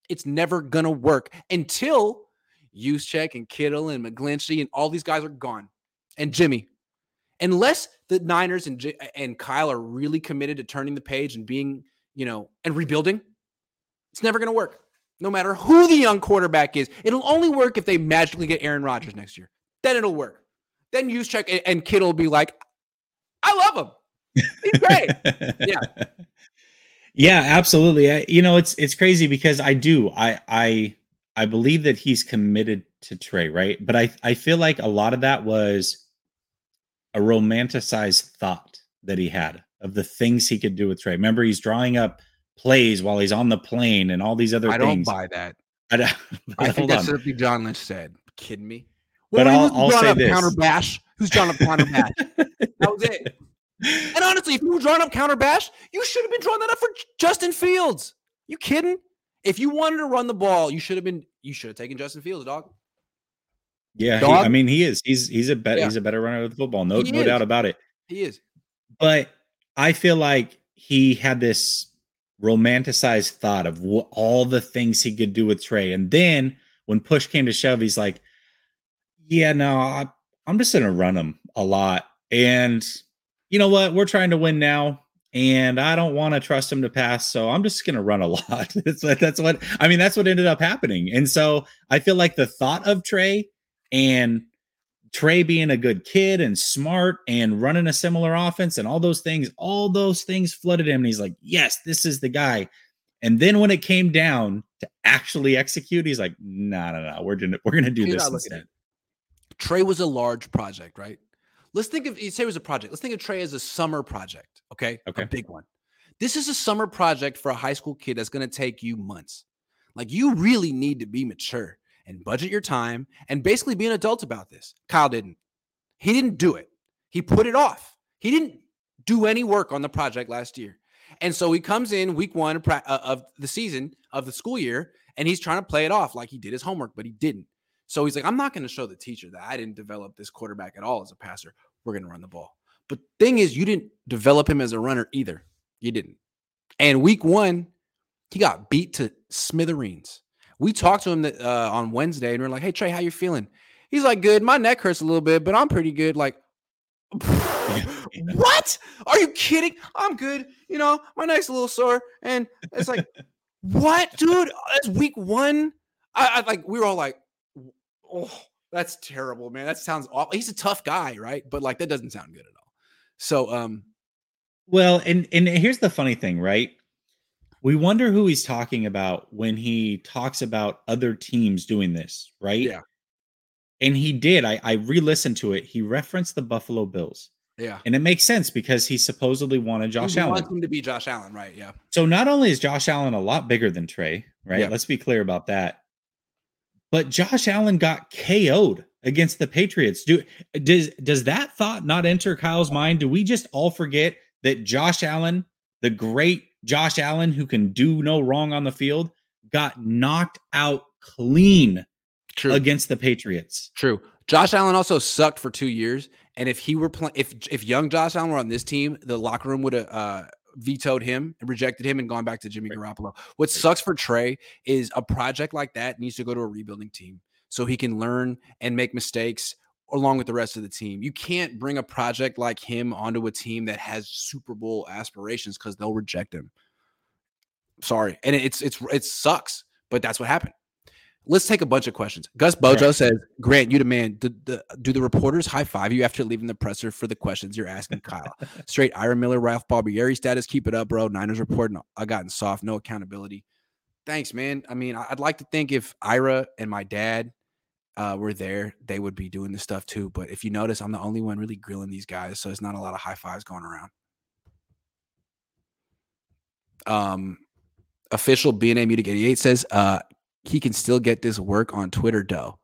It's never going to work until Juszczyk and Kittle and McGlinchey and all these guys are gone, and Jimmy. Unless the Niners and J- and Kyle are really committed to turning the page and being you know, and rebuilding, it's never going to work. No matter who the young quarterback is, it'll only work if they magically get Aaron Rodgers next year. Then it'll work. Then Juszczyk and Kittle will be like, I love him. He's great. yeah. Yeah, absolutely. I, you know, it's it's crazy because I do. I I I believe that he's committed to Trey, right? But I I feel like a lot of that was a romanticized thought that he had of the things he could do with Trey. Remember, he's drawing up plays while he's on the plane and all these other I things. I don't buy that. I, don't, I think that's something John Lynch said. Kidding me? Well, but I'll, I'll say this: counter bash. Who's John counter bash? that was it. And honestly, if you were drawing up counter bash, you should have been drawing that up for Justin Fields. You kidding? If you wanted to run the ball, you should have been. You should have taken Justin Fields, dog. Yeah, he, I mean, he is. He's he's a better yeah. he's a better runner of the football. No, no doubt about it. He is. But I feel like he had this romanticized thought of what, all the things he could do with Trey. And then when push came to shove, he's like, yeah, no, I, I'm just going to run him a lot. And you know what? We're trying to win now. And I don't want to trust him to pass. So I'm just going to run a lot. that's, what, that's what, I mean, that's what ended up happening. And so I feel like the thought of Trey and Trey being a good kid and smart and running a similar offense and all those things, all those things flooded him. And he's like, yes, this is the guy. And then when it came down to actually execute, he's like, no, no, no, we're gonna we're gonna do this instead. Trey was a large project, right? Let's think of you say it was a project. Let's think of Trey as a summer project. Okay. Okay. A big one. This is a summer project for a high school kid that's gonna take you months. Like you really need to be mature and budget your time and basically be an adult about this. Kyle didn't. He didn't do it. He put it off. He didn't do any work on the project last year. And so he comes in week one of uh, the season of the school year and he's trying to play it off like he did his homework, but he didn't. So he's like, I'm not going to show the teacher that I didn't develop this quarterback at all as a passer. We're going to run the ball. But thing is, you didn't develop him as a runner either. You didn't. And week one, he got beat to smithereens. We talked to him that, uh, on Wednesday, and we are like, "Hey Trey, how you feeling?" He's like, "Good. My neck hurts a little bit, but I'm pretty good." Like, what? Are you kidding? I'm good. You know, my neck's a little sore, and it's like, what, dude? It's week one. I, I like. We were all like, oh, that's terrible, man. That sounds awful. He's a tough guy, right? But like, that doesn't sound good at all. So, um, well, and and here's the funny thing, right? we wonder who he's talking about when he talks about other teams doing this, right? Yeah. And he did. I, I re listened to it. He referenced the Buffalo Bills. Yeah. And it makes sense because he supposedly wanted Josh he Allen. wants him to be Josh Allen, right? Yeah. So not only is Josh Allen a lot bigger than Trey, right? Yeah. Let's be clear about that. But Josh Allen got KO'd against the Patriots. Do does does that thought not enter Kyle's mind? Do we just all forget that Josh Allen, the great Josh Allen who can do no wrong on the field, got knocked out clean True. against the Patriots. True. Josh Allen also sucked for 2 years and if he were playing if if young Josh Allen were on this team, the locker room would have uh vetoed him and rejected him and gone back to Jimmy Garoppolo. What sucks for Trey is a project like that needs to go to a rebuilding team so he can learn and make mistakes along with the rest of the team. You can't bring a project like him onto a team that has Super Bowl aspirations because they'll reject him. Sorry, and it's it's it sucks, but that's what happened. Let's take a bunch of questions. Gus Bojo right. says, "Grant, you demand do the, do the reporters high five you after leaving the presser for the questions you're asking Kyle? Straight Ira Miller, Ralph Barbieri status. Keep it up, bro. Niners reporting. I gotten soft. No accountability. Thanks, man. I mean, I'd like to think if Ira and my dad uh, were there, they would be doing this stuff too. But if you notice, I'm the only one really grilling these guys, so it's not a lot of high fives going around. Um, official BNA Music 88 says uh, he can still get this work on Twitter, though.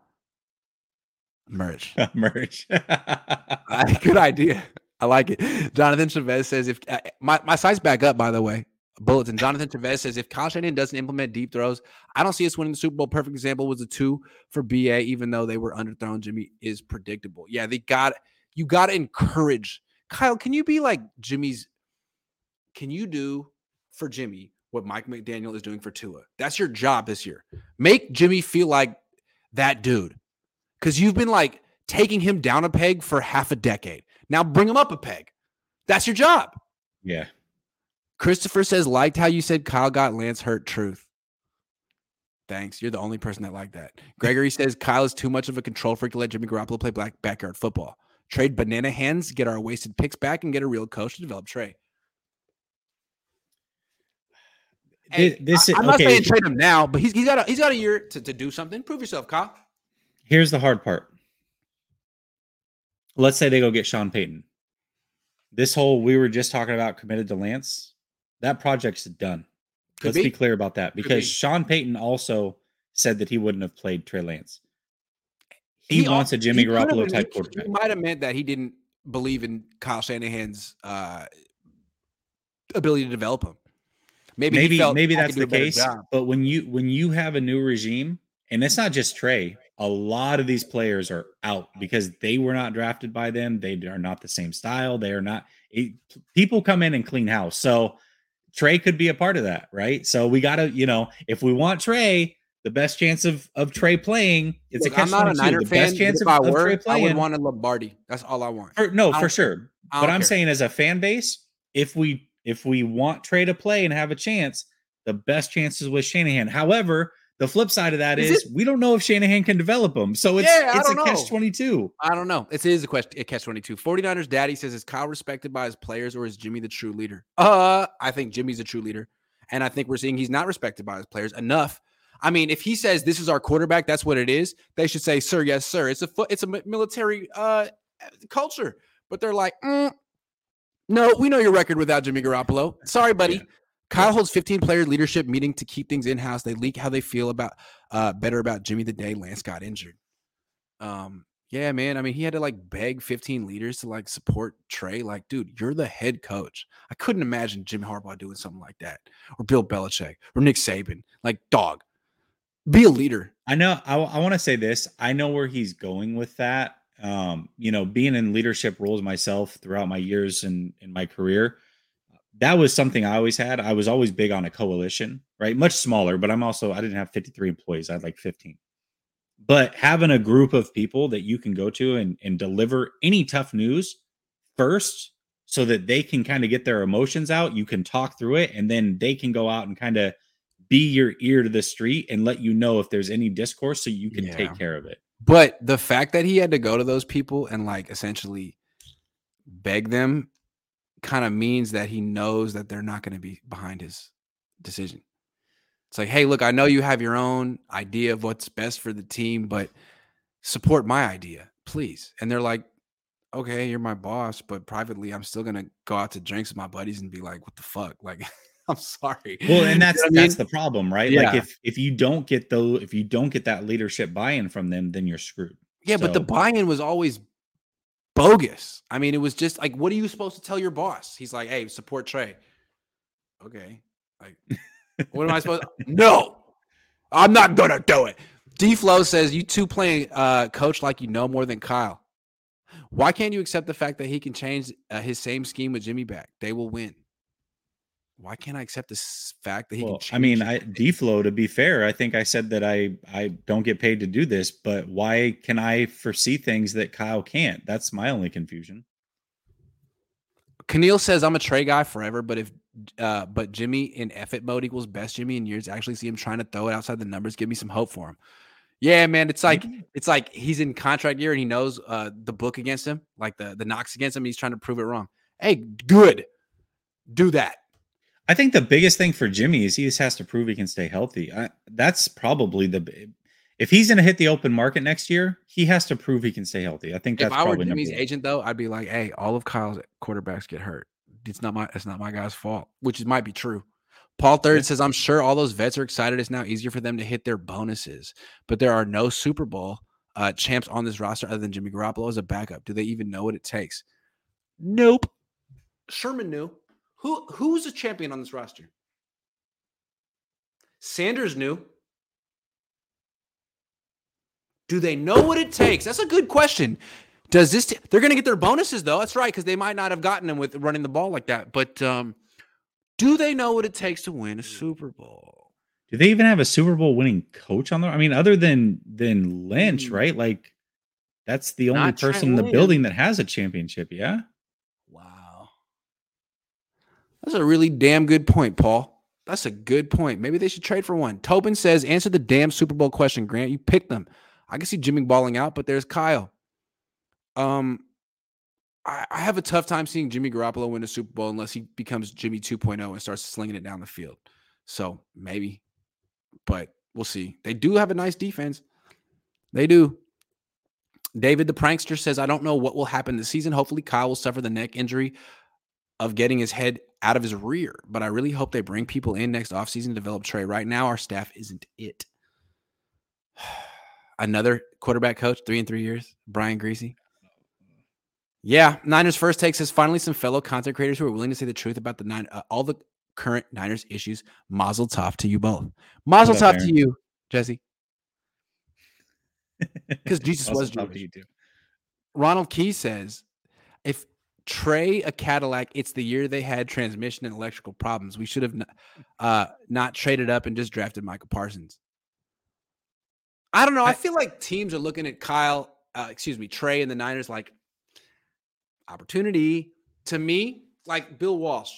Merch. Merch. Good idea. I like it. Jonathan Chavez says if uh, my, my site's back up, by the way. Bulletin. Jonathan Chavez says if Kyle Shanahan doesn't implement deep throws, I don't see us winning the Super Bowl. Perfect example was a two for BA, even though they were underthrown. Jimmy is predictable. Yeah, they got you got to encourage Kyle. Can you be like Jimmy's? Can you do for Jimmy what Mike McDaniel is doing for Tua. That's your job this year. Make Jimmy feel like that dude. Because you've been like taking him down a peg for half a decade. Now bring him up a peg. That's your job. Yeah. Christopher says, liked how you said Kyle got Lance hurt. Truth. Thanks. You're the only person that liked that. Gregory says Kyle is too much of a control freak to let Jimmy Garoppolo play black backyard football. Trade banana hands, get our wasted picks back, and get a real coach to develop Trey. Hey, this, I, am not saying trade him now, but he's, he's got a, he's got a year to, to do something. Prove yourself, Kyle. Here's the hard part. Let's say they go get Sean Payton. This whole we were just talking about committed to Lance, that project's done. Could Let's be. be. clear about that because be. Sean Payton also said that he wouldn't have played Trey Lance. He, he wants a Jimmy Garoppolo type quarterback. He might have meant that he didn't believe in Kyle Shanahan's uh, ability to develop him. Maybe maybe maybe that's the case. But when you when you have a new regime, and it's not just Trey, a lot of these players are out because they were not drafted by them. They are not the same style. They are not. Eh, it, people come in and clean house. So Trey could be a part of that, right? So we got to, you know, if we want Trey, the best chance of of Trey playing, it's Look, a catch. I'm not a Niner the fan. Best chance of, I of Trey playing. I would want a Lombardi. That's all I want. No, for sure. But I'm saying as a fan base, if we if we want Trey to play and have a chance, the best chances with Shanahan. However, the flip side of that is, is we don't know if Shanahan can develop them. So it's yeah, it's a know. catch 22. I don't know. It is a question a catch 22. 49ers daddy says is Kyle respected by his players or is Jimmy the true leader? Uh, I think Jimmy's a true leader. And I think we're seeing he's not respected by his players enough. I mean, if he says this is our quarterback, that's what it is. They should say, "Sir, yes, sir." It's a foot. It's a military uh culture. But they're like, mm, no, we know your record without Jimmy Garoppolo. Sorry, buddy. Yeah. Kyle holds 15 player leadership meeting to keep things in house. They leak how they feel about uh better about Jimmy the day Lance got injured. Um, yeah, man. I mean, he had to like beg 15 leaders to like support Trey. Like, dude, you're the head coach. I couldn't imagine Jim Harbaugh doing something like that, or Bill Belichick, or Nick Saban. Like, dog, be a leader. I know. I, I want to say this. I know where he's going with that um, you know, being in leadership roles myself throughout my years in in my career, that was something I always had. I was always big on a coalition, right? Much smaller, but I'm also I didn't have 53 employees. I had like 15. But having a group of people that you can go to and, and deliver any tough news first so that they can kind of get their emotions out, you can talk through it, and then they can go out and kind of be your ear to the street and let you know if there's any discourse so you can yeah. take care of it. But the fact that he had to go to those people and like essentially beg them kind of means that he knows that they're not going to be behind his decision. It's like, hey, look, I know you have your own idea of what's best for the team, but support my idea, please. And they're like, okay, you're my boss, but privately, I'm still gonna go out to drinks with my buddies and be like, what the fuck? Like, I'm sorry. Well, and that's you know that's mean? the problem, right? Yeah. Like if if you don't get though, if you don't get that leadership buy-in from them, then you're screwed. Yeah, so. but the buy-in was always bogus. I mean, it was just like, what are you supposed to tell your boss? He's like, hey, support Trey. Okay. Like, what am I supposed to? No, I'm not gonna do it. D Flow says you two playing uh, coach like you know more than Kyle. Why can't you accept the fact that he can change uh, his same scheme with Jimmy back? They will win. Why can't I accept this fact that he well, can? I mean, I D Flow. To be fair, I think I said that I I don't get paid to do this, but why can I foresee things that Kyle can't? That's my only confusion. Keneal says I'm a Trey guy forever, but if uh, but Jimmy in effort mode equals best Jimmy in years. Actually, see him trying to throw it outside the numbers. Give me some hope for him. Yeah, man. It's like it's like he's in contract year and he knows uh, the book against him, like the the knocks against him. He's trying to prove it wrong. Hey, good. Do that. I think the biggest thing for Jimmy is he just has to prove he can stay healthy. I, that's probably the if he's going to hit the open market next year, he has to prove he can stay healthy. I think that's if I were Jimmy's agent though, I'd be like, hey, all of Kyle's quarterbacks get hurt. It's not my it's not my guy's fault, which might be true. Paul Third says, I'm sure all those vets are excited. It's now easier for them to hit their bonuses, but there are no Super Bowl uh, champs on this roster other than Jimmy Garoppolo as a backup. Do they even know what it takes? Nope. Sherman knew. Who who's a champion on this roster? Sanders knew. Do they know what it takes? That's a good question. Does this? T- they're going to get their bonuses though. That's right because they might not have gotten them with running the ball like that. But um, do they know what it takes to win a Super Bowl? Do they even have a Super Bowl winning coach on there? I mean, other than than Lynch, mm. right? Like that's the only Not person in the building that has a championship. Yeah. That's a really damn good point, Paul. That's a good point. Maybe they should trade for one. Tobin says, answer the damn Super Bowl question, Grant. You picked them. I can see Jimmy balling out, but there's Kyle. Um, I, I have a tough time seeing Jimmy Garoppolo win a Super Bowl unless he becomes Jimmy 2.0 and starts slinging it down the field. So maybe, but we'll see. They do have a nice defense. They do. David the prankster says, I don't know what will happen this season. Hopefully, Kyle will suffer the neck injury of getting his head out of his rear, but I really hope they bring people in next offseason to develop Trey. Right now, our staff isn't it. Another quarterback coach, three and three years, Brian Griese. Yeah, Niners first takes us finally some fellow content creators who are willing to say the truth about the nine uh, all the current Niners issues. Mazel tov to you both. Mazel tov to you, Jesse. Because Jesus was Jewish. Ronald Key says, if Trey a Cadillac, it's the year they had transmission and electrical problems. We should have not, uh, not traded up and just drafted Michael Parsons. I don't know. I, I feel like teams are looking at Kyle, uh, excuse me, Trey and the Niners like opportunity. To me, like Bill Walsh,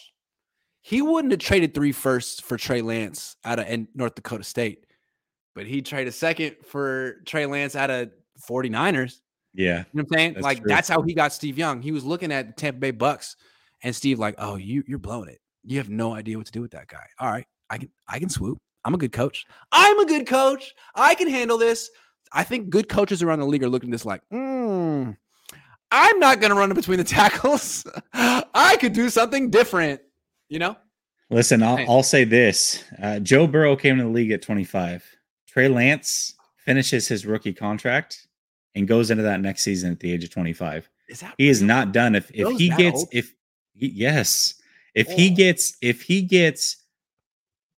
he wouldn't have traded three firsts for Trey Lance out of North Dakota State, but he traded second for Trey Lance out of 49ers. Yeah. You know what I'm saying? That's like true. that's how he got Steve Young. He was looking at the Tampa Bay Bucks and Steve like, "Oh, you you're blowing it. You have no idea what to do with that guy." All right, I can I can swoop. I'm a good coach. I'm a good coach. I can handle this. I think good coaches around the league are looking at this like, hmm, I'm not going to run in between the tackles. I could do something different, you know? Listen, I'll, I'll say this uh, Joe Burrow came to the league at 25. Trey Lance finishes his rookie contract and goes into that next season at the age of 25. Is that he is not done. If, if he gets, old? if he, yes, if oh. he gets, if he gets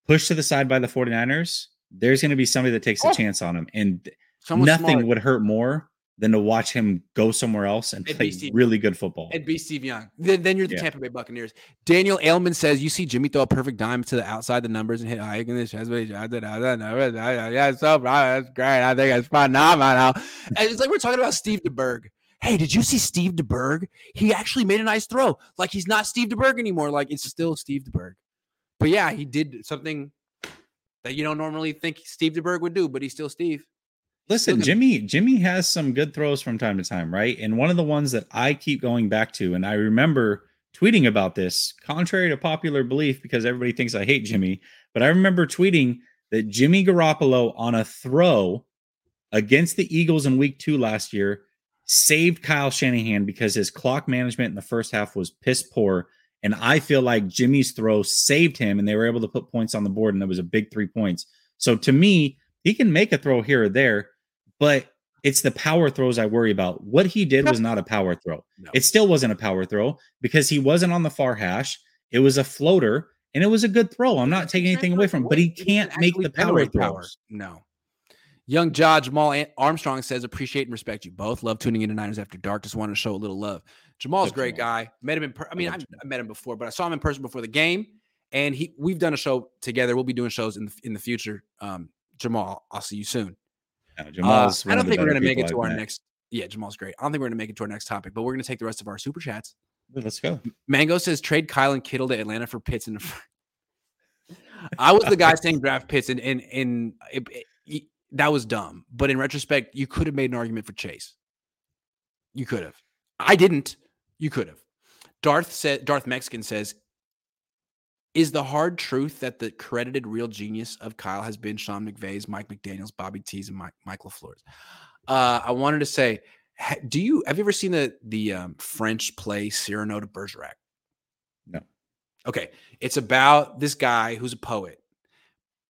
pushed to the side by the 49ers, there's going to be somebody that takes a oh. chance on him. And Someone nothing smart. would hurt more than to watch him go somewhere else and play really good football. And be Steve Young. Then, then you're the yeah. Tampa Bay Buccaneers. Daniel Ailman says you see Jimmy throw a perfect dime to the outside the numbers and hit high in the chest. Yeah, so that's great. I think it's phenomenal. And it's like we're talking about Steve DeBerg. Hey, did you see Steve DeBerg? He actually made a nice throw. Like he's not Steve DeBerg anymore. Like it's still Steve DeBerg. But yeah, he did something that you don't normally think Steve DeBerg would do, but he's still Steve. Listen, Jimmy, Jimmy has some good throws from time to time, right? And one of the ones that I keep going back to, and I remember tweeting about this, contrary to popular belief, because everybody thinks I hate Jimmy, but I remember tweeting that Jimmy Garoppolo on a throw against the Eagles in week two last year saved Kyle Shanahan because his clock management in the first half was piss poor. And I feel like Jimmy's throw saved him and they were able to put points on the board, and it was a big three points. So to me, he can make a throw here or there. But It's the power throws I worry about. What he did was not a power throw. No. It still wasn't a power throw because he wasn't on the far hash. It was a floater and it was a good throw. I'm not taking anything away from him, but he can't make the power throws. Power. No. Young Judge Jamal Armstrong says, appreciate and respect you both. Love tuning into Niners After Dark. Just wanted to show a little love. Jamal's a great guy. Met him in per- I mean, I, I, met him before, but I saw him in person before the game. And he we've done a show together. We'll be doing shows in the in the future. Um, Jamal, I'll see you soon. Jamal's uh, I don't think we're gonna make it to I've our met. next. Yeah, Jamal's great. I don't think we're gonna make it to our next topic, but we're gonna take the rest of our super chats. Let's go. Mango says trade Kyle and Kittle to Atlanta for Pitts and I was the guy saying draft Pitts and and and it, it, that was dumb. But in retrospect, you could have made an argument for Chase. You could have. I didn't. You could have. Darth said. Darth Mexican says, "Is the hard truth that the credited real genius of Kyle has been Sean McVay's, Mike McDaniel's, Bobby T's, and Mike, Mike LaFleur's?" Uh, I wanted to say, do you have you ever seen the the um, French play Cyrano de Bergerac? No. Okay, it's about this guy who's a poet,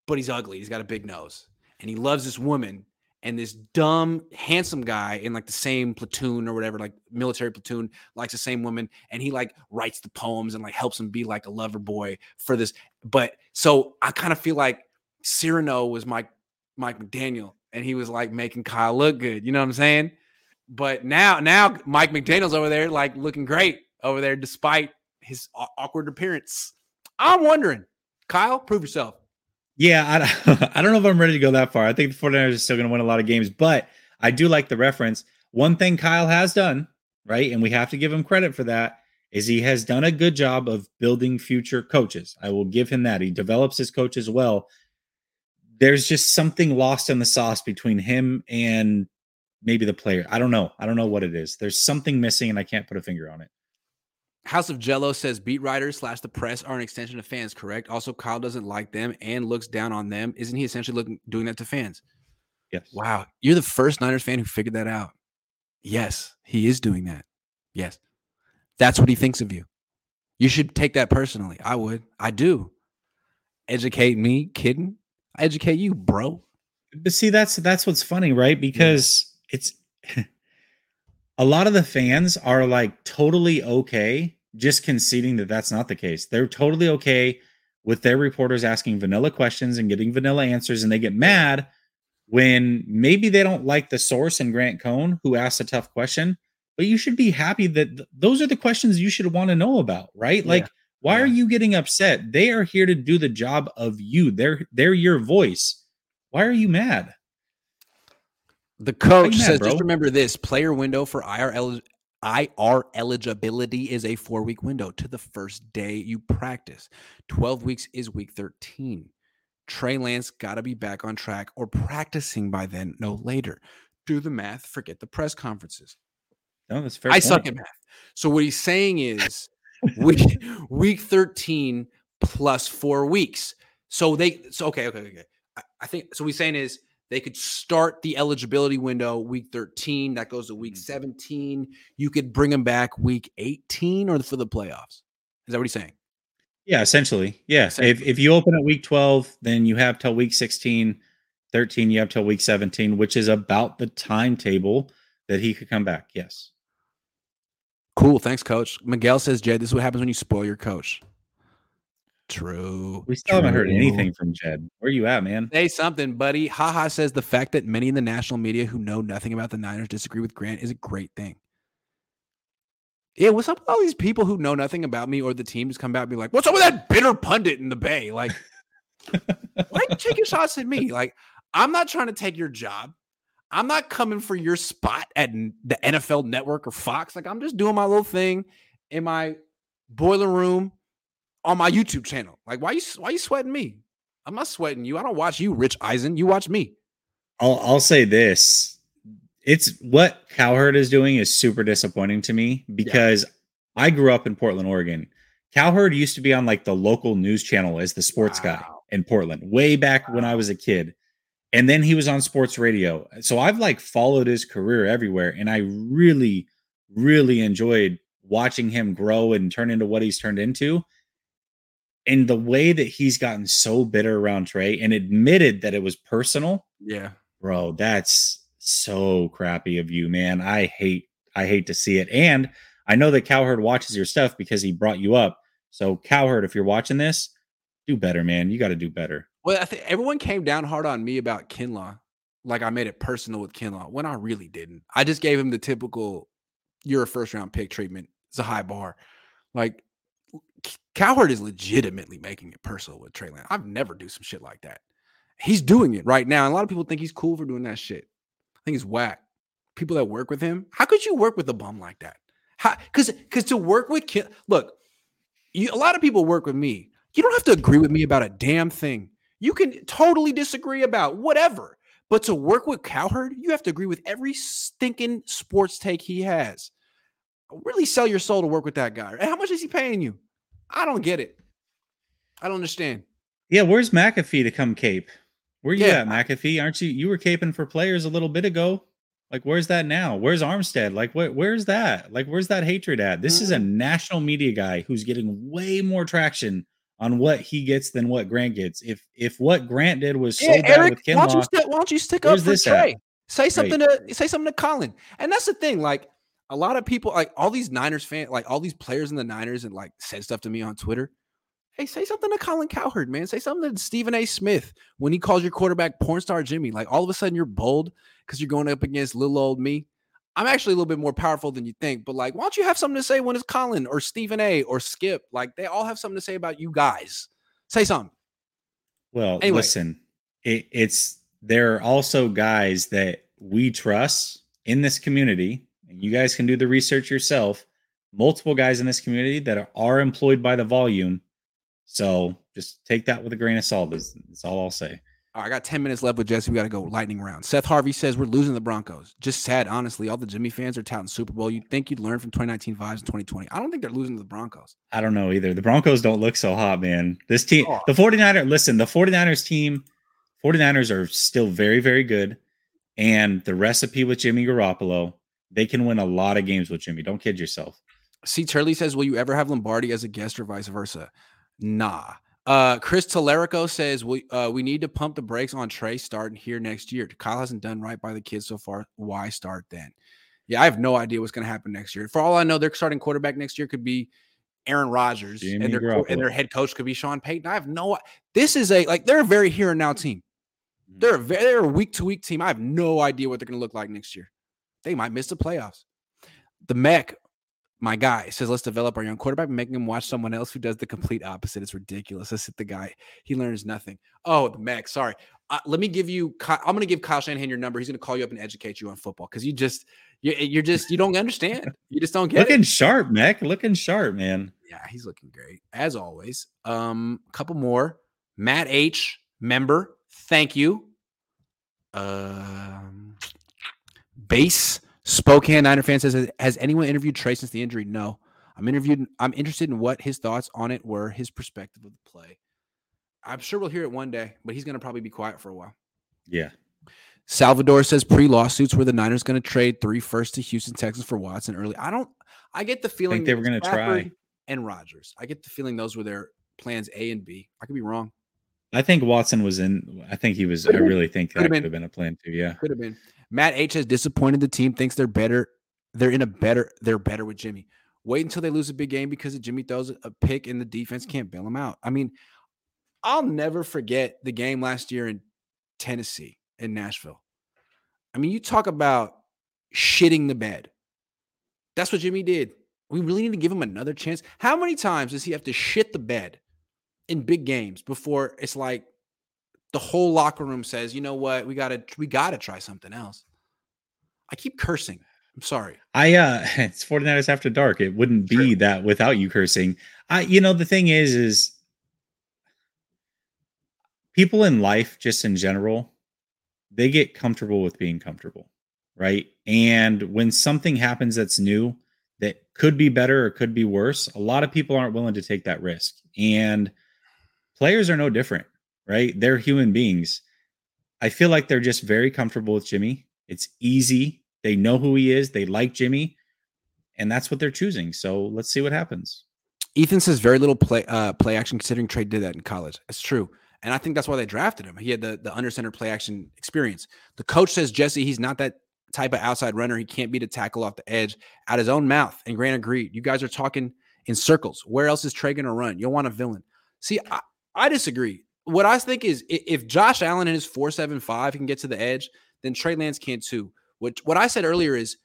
but he's ugly. He's got a big nose, and he loves this woman and this dumb handsome guy in like the same platoon or whatever like military platoon likes the same woman and he like writes the poems and like helps him be like a lover boy for this but so i kind of feel like cyrano was mike mike mcdaniel and he was like making kyle look good you know what i'm saying? But now now mike mcdaniel's over there like looking great over there despite his awkward appearance. I'm wondering kyle prove yourself yeah, I, I don't know if I'm ready to go that far. I think the 49ers are still going to win a lot of games, but I do like the reference. One thing Kyle has done, right, and we have to give him credit for that, is he has done a good job of building future coaches. I will give him that. He develops his coaches well. There's just something lost in the sauce between him and maybe the player. I don't know. I don't know what it is. There's something missing, and I can't put a finger on it. House of Jello says beat writers slash the press are an extension of fans, correct? Also, Kyle doesn't like them and looks down on them. Isn't he essentially looking doing that to fans? Yes. Wow. You're the first Niners fan who figured that out. Yes, he is doing that. Yes. That's what he thinks of you. You should take that personally. I would. I do. Educate me, kidding. I educate you, bro. But see, that's that's what's funny, right? Because yeah. it's a lot of the fans are like totally okay just conceding that that's not the case. They're totally okay with their reporters asking vanilla questions and getting vanilla answers, and they get mad when maybe they don't like the source and Grant Cohn who asked a tough question. But you should be happy that th- those are the questions you should want to know about, right? Yeah. Like, why yeah. are you getting upset? They are here to do the job of you. They're they're your voice. Why are you mad? The coach mad, says, bro? just remember this player window for IR IR eligibility is a four week window to the first day you practice. 12 weeks is week 13. Trey Lance got to be back on track or practicing by then, no later. Do the math, forget the press conferences. No, that's fair. I point. suck at math. So what he's saying is week, week 13 plus four weeks. So they, so okay, okay, okay. I, I think, so what he's saying is they could start the eligibility window week 13. That goes to week mm. 17. You could bring them back week 18 or for the playoffs. Is that what he's saying? Yeah, essentially. Yeah. If, if you open at week 12, then you have till week 16. 13, you have till week 17, which is about the timetable that he could come back. Yes. Cool. Thanks, coach. Miguel says, Jed, this is what happens when you spoil your coach. True. We still true. haven't heard anything from Jed. Where you at, man? Say something, buddy. Haha says the fact that many in the national media who know nothing about the Niners disagree with Grant is a great thing. Yeah, what's up with all these people who know nothing about me or the team just come back and be like, what's up with that bitter pundit in the Bay? Like, why taking shots at me? Like, I'm not trying to take your job. I'm not coming for your spot at the NFL network or Fox. Like, I'm just doing my little thing in my boiler room on my YouTube channel. Like, why you why you sweating me? I'm not sweating you. I don't watch you, Rich Eisen. You watch me. I'll I'll say this. It's what Cowherd is doing is super disappointing to me because yeah. I grew up in Portland, Oregon. Cowherd used to be on like the local news channel as the sports wow. guy in Portland way back wow. when I was a kid. And then he was on sports radio. So I've like followed his career everywhere and I really really enjoyed watching him grow and turn into what he's turned into and the way that he's gotten so bitter around Trey and admitted that it was personal. Yeah. Bro, that's so crappy of you, man. I hate I hate to see it. And I know that Cowherd watches your stuff because he brought you up. So Cowherd, if you're watching this, do better, man. You got to do better. Well, I think everyone came down hard on me about Kinlaw. Like I made it personal with Kinlaw when I really didn't. I just gave him the typical you're a first round pick treatment. It's a high bar. Like Cowherd is legitimately making it personal with Trey Lance. I've never do some shit like that. He's doing it right now. And a lot of people think he's cool for doing that shit. I think he's whack. People that work with him, how could you work with a bum like that? Because because to work with look, you, a lot of people work with me. You don't have to agree with me about a damn thing. You can totally disagree about whatever. But to work with Cowherd, you have to agree with every stinking sports take he has. Really sell your soul to work with that guy. And how much is he paying you? I don't get it. I don't understand. Yeah, where's McAfee to come cape? Where you yeah. at, McAfee? Aren't you you were caping for players a little bit ago? Like, where's that now? Where's Armstead? Like, what? Where's that? Like, where's that hatred at? This mm-hmm. is a mm-hmm. national media guy who's getting way more traction on what he gets than what Grant gets. If if what Grant did was yeah, bad Eric, with Kinlaw, why don't, you st- why don't you stick up for Trey? At? Say something right. to say something to Colin. And that's the thing. Like a lot of people, like all these Niners fans, like all these players in the Niners, and like said stuff to me on Twitter. Hey, say something to Colin Cowherd, man. Say something to Stephen A. Smith when he calls your quarterback porn star Jimmy. Like all of a sudden you're bold because you're going up against little old me. I'm actually a little bit more powerful than you think, but like, why don't you have something to say when it's Colin or Stephen A. or Skip? Like they all have something to say about you guys. Say something. Well, anyway. listen, it, it's there are also guys that we trust in this community, and you guys can do the research yourself. Multiple guys in this community that are, are employed by the volume. So just take that with a grain of salt. Is, is all I'll say. All right, I got 10 minutes left with Jesse. We got to go lightning round. Seth Harvey says we're losing the Broncos. Just sad, honestly. All the Jimmy fans are touting Super Bowl. You'd think you'd learn from 2019 vibes in 2020. I don't think they're losing to the Broncos. I don't know either. The Broncos don't look so hot, man. This team, oh. the 49ers, listen, the 49ers team, 49ers are still very, very good. And the recipe with Jimmy Garoppolo, they can win a lot of games with Jimmy. Don't kid yourself. See, Turley says, Will you ever have Lombardi as a guest or vice versa? Nah. Uh, Chris Telerico says we uh, we need to pump the brakes on Trey starting here next year. Kyle hasn't done right by the kids so far. Why start then? Yeah, I have no idea what's going to happen next year. For all I know, their starting quarterback next year could be Aaron Rodgers, Jimmy and their and their head coach could be Sean Payton. I have no. This is a like they're a very here and now team. Mm-hmm. They're a very, they're a week to week team. I have no idea what they're going to look like next year. They might miss the playoffs. The Mech my guy says let's develop our young quarterback making him watch someone else who does the complete opposite. It's ridiculous. Let's hit the guy. He learns nothing. Oh the mac sorry. Uh, let me give you i'm going to give kyle shanahan your number. He's going to call you up and educate you on football because you just you're, just you don't understand. You just don't get it. looking it. sharp mac. Looking sharp man. Yeah he's looking great as always. Um a couple more. Matt h member thank you. Um base Spokane Niner fan says, "Has anyone interviewed Trey since the injury?" No. I'm interviewed. I'm interested in what his thoughts on it were, his perspective of the play. I'm sure we'll hear it one day, but he's going to probably be quiet for a while. Yeah. Salvador says pre lawsuits where the Niners going to trade three first to Houston Texans for Watson early. I don't. I get the feeling they were going to try and Rodgers. I get the feeling those were their plans A and B. I could be wrong. I think Watson was in. I think he was. I really think that could have been a plan too. Yeah, could have been. Matt H has disappointed the team. Thinks they're better. They're in a better. They're better with Jimmy. Wait until they lose a big game because Jimmy throws a pick and the defense can't bail him out. I mean, I'll never forget the game last year in Tennessee in Nashville. I mean, you talk about shitting the bed. That's what Jimmy did. We really need to give him another chance. How many times does he have to shit the bed in big games before it's like the whole locker room says, you know what, we gotta we gotta try something else. I keep cursing. I'm sorry. I uh it's 49ers after dark. It wouldn't be True. that without you cursing. I you know the thing is is people in life just in general they get comfortable with being comfortable, right? And when something happens that's new that could be better or could be worse, a lot of people aren't willing to take that risk. And players are no different right? They're human beings. I feel like they're just very comfortable with Jimmy. It's easy. They know who he is. They like Jimmy, and that's what they're choosing. So let's see what happens. Ethan says very little play uh, play action considering Trey did that in college. It's true. And I think that's why they drafted him. He had the, the under center play action experience. The coach says Jesse, he's not that type of outside runner. He can't beat a tackle off the edge out his own mouth. And Grant agreed. You guys are talking in circles. Where else is Trey going to run? You'll want a villain. See, I, I disagree. What I think is if Josh Allen and his 475 can get to the edge, then Trey Lance can too. What, what I said earlier is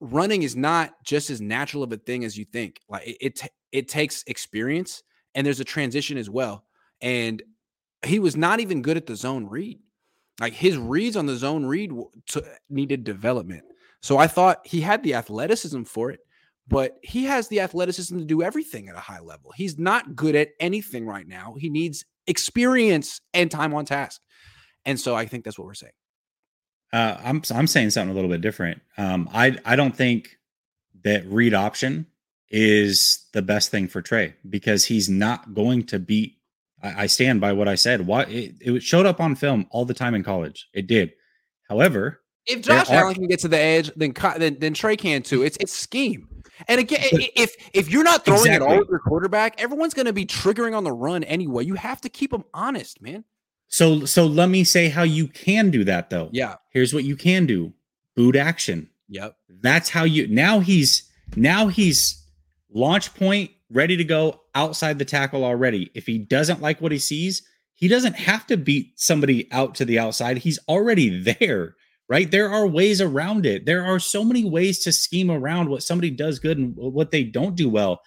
running is not just as natural of a thing as you think. Like it, it, it takes experience and there's a transition as well. And he was not even good at the zone read. Like his reads on the zone read needed development. So I thought he had the athleticism for it, but he has the athleticism to do everything at a high level. He's not good at anything right now. He needs experience and time on task. And so I think that's what we're saying. Uh, I'm I'm saying something a little bit different. Um, I I don't think that read option is the best thing for Trey because he's not going to beat I, I stand by what I said. Why it, it showed up on film all the time in college. It did. However, if Josh are, Allen can get to the edge, then then then Trey can too. It's it's scheme. And again, if if you're not throwing exactly. it all with your quarterback, everyone's going to be triggering on the run anyway. You have to keep them honest, man. So so let me say how you can do that though. Yeah. Here's what you can do. Boot action. Yep. That's how you now he's now he's launch point ready to go outside the tackle already. If he doesn't like what he sees, he doesn't have to beat somebody out to the outside. He's already there, right? There are ways around it. There are so many ways to scheme around what somebody does good and what they don't do well.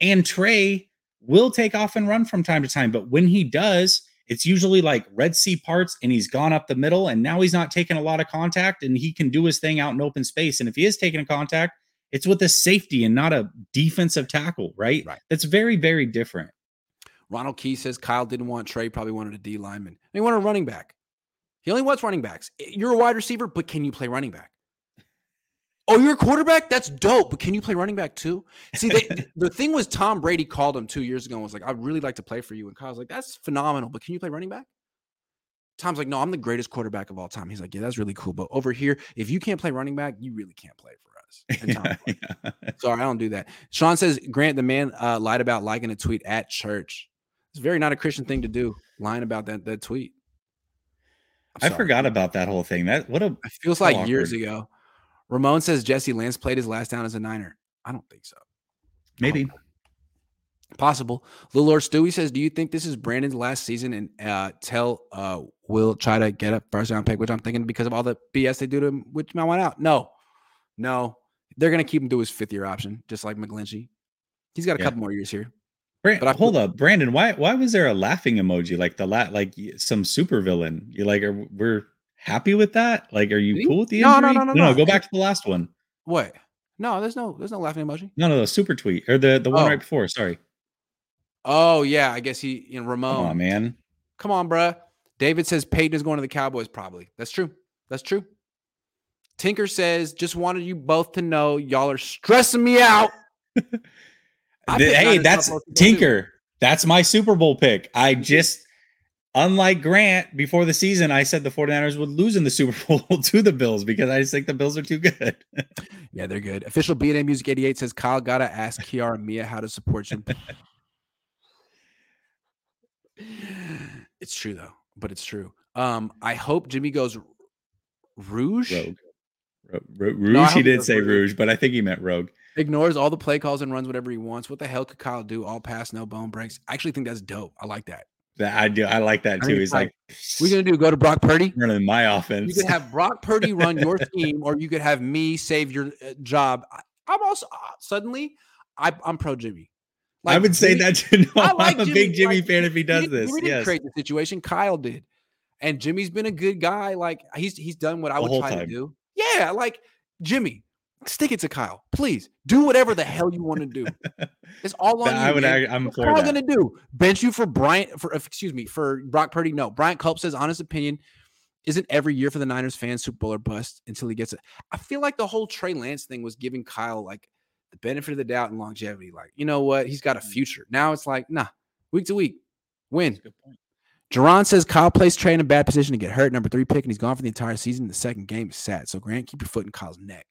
And Trey will take off and run from time to time, but when he does, it's usually like Red Sea parts and he's gone up the middle and now he's not taking a lot of contact and he can do his thing out in open space. And if he is taking a contact, it's with a safety and not a defensive tackle, right? Right. That's very, very different. Ronald Key says Kyle didn't want Trey, probably wanted a D lineman. And He wanted a running back. He only wants running backs. You're a wide receiver, but can you play running back? Oh, you're a quarterback? That's dope. But can you play running back too? See, they, the thing was Tom Brady called him two years ago and was like, I'd really like to play for you. And Kyle's like, that's phenomenal, but can you play running back? Tom's like, no, I'm the greatest quarterback of all time. He's like, yeah, that's really cool. But over here, if you can't play running back, you really can't play for yeah, yeah. Sorry, I don't do that. Sean says Grant the man uh, lied about liking a tweet at church. It's very not a Christian thing to do, lying about that that tweet. I forgot about that whole thing. That what a it feels like awkward. years ago. Ramon says Jesse Lance played his last down as a Niner. I don't think so. Maybe. Possible. Little Lord Stewie says, Do you think this is Brandon's last season and uh, tell uh, will try to get a first round pick, which I'm thinking because of all the BS they do to him, which might want out? No. No. They're to keep him to his fifth year option, just like McGlinchey. He's got a yeah. couple more years here. Brand, but I, hold up, Brandon. Why why was there a laughing emoji like the la- like some super villain? You like are we're happy with that? Like, are you cool with the no, no, no, no, no, no? Go back to the last one. What? No, there's no there's no laughing emoji. No, no, the super tweet or the the one oh. right before. Sorry. Oh yeah, I guess he in Ramon. Come on, man. Come on, bruh. David says Peyton is going to the Cowboys. Probably. That's true. That's true. Tinker says, just wanted you both to know y'all are stressing me out. hey, that's Tinker. Too. That's my Super Bowl pick. I just, unlike Grant, before the season, I said the 49ers would lose in the Super Bowl to the Bills because I just think the Bills are too good. yeah, they're good. Official BNA Music 88 says, Kyle got to ask Kiara and Mia how to support you. it's true, though, but it's true. Um, I hope Jimmy goes Rouge. Rogue. Rouge, no, he did say Rouge, but I think he meant Rogue. Ignores all the play calls and runs whatever he wants. What the hell could Kyle do? All pass, no bone breaks. I actually think that's dope. I like that. That I do. I like that too. I mean, He's like, we're gonna do go to Brock Purdy. Running my offense. You could have Brock Purdy run your team, or you could have me save your uh, job. I, am also uh, suddenly, I, am pro Jimmy. Like, I would say Jimmy, that too. No, I like I'm a Jimmy, big Jimmy like, fan if he does this. Jimmy yes. didn't create the situation. Kyle did, and Jimmy's been a good guy. Like he's he's done what I would try time. to do. Yeah, like Jimmy, stick it to Kyle. Please do whatever the hell you want to do. It's all on I you. Would, I, am for going to do? Bench you for Bryant for uh, excuse me for Brock Purdy? No. Bryant Culp says honest opinion isn't every year for the Niners fans Super Bowl or bust until he gets it. I feel like the whole Trey Lance thing was giving Kyle like the benefit of the doubt and longevity. Like you know what, he's got a future. Now it's like nah, week to week, win. Jerron says Kyle plays Trey in a bad position to get hurt. Number three pick, and he's gone for the entire season. The second game is sad. So Grant, keep your foot in Kyle's neck.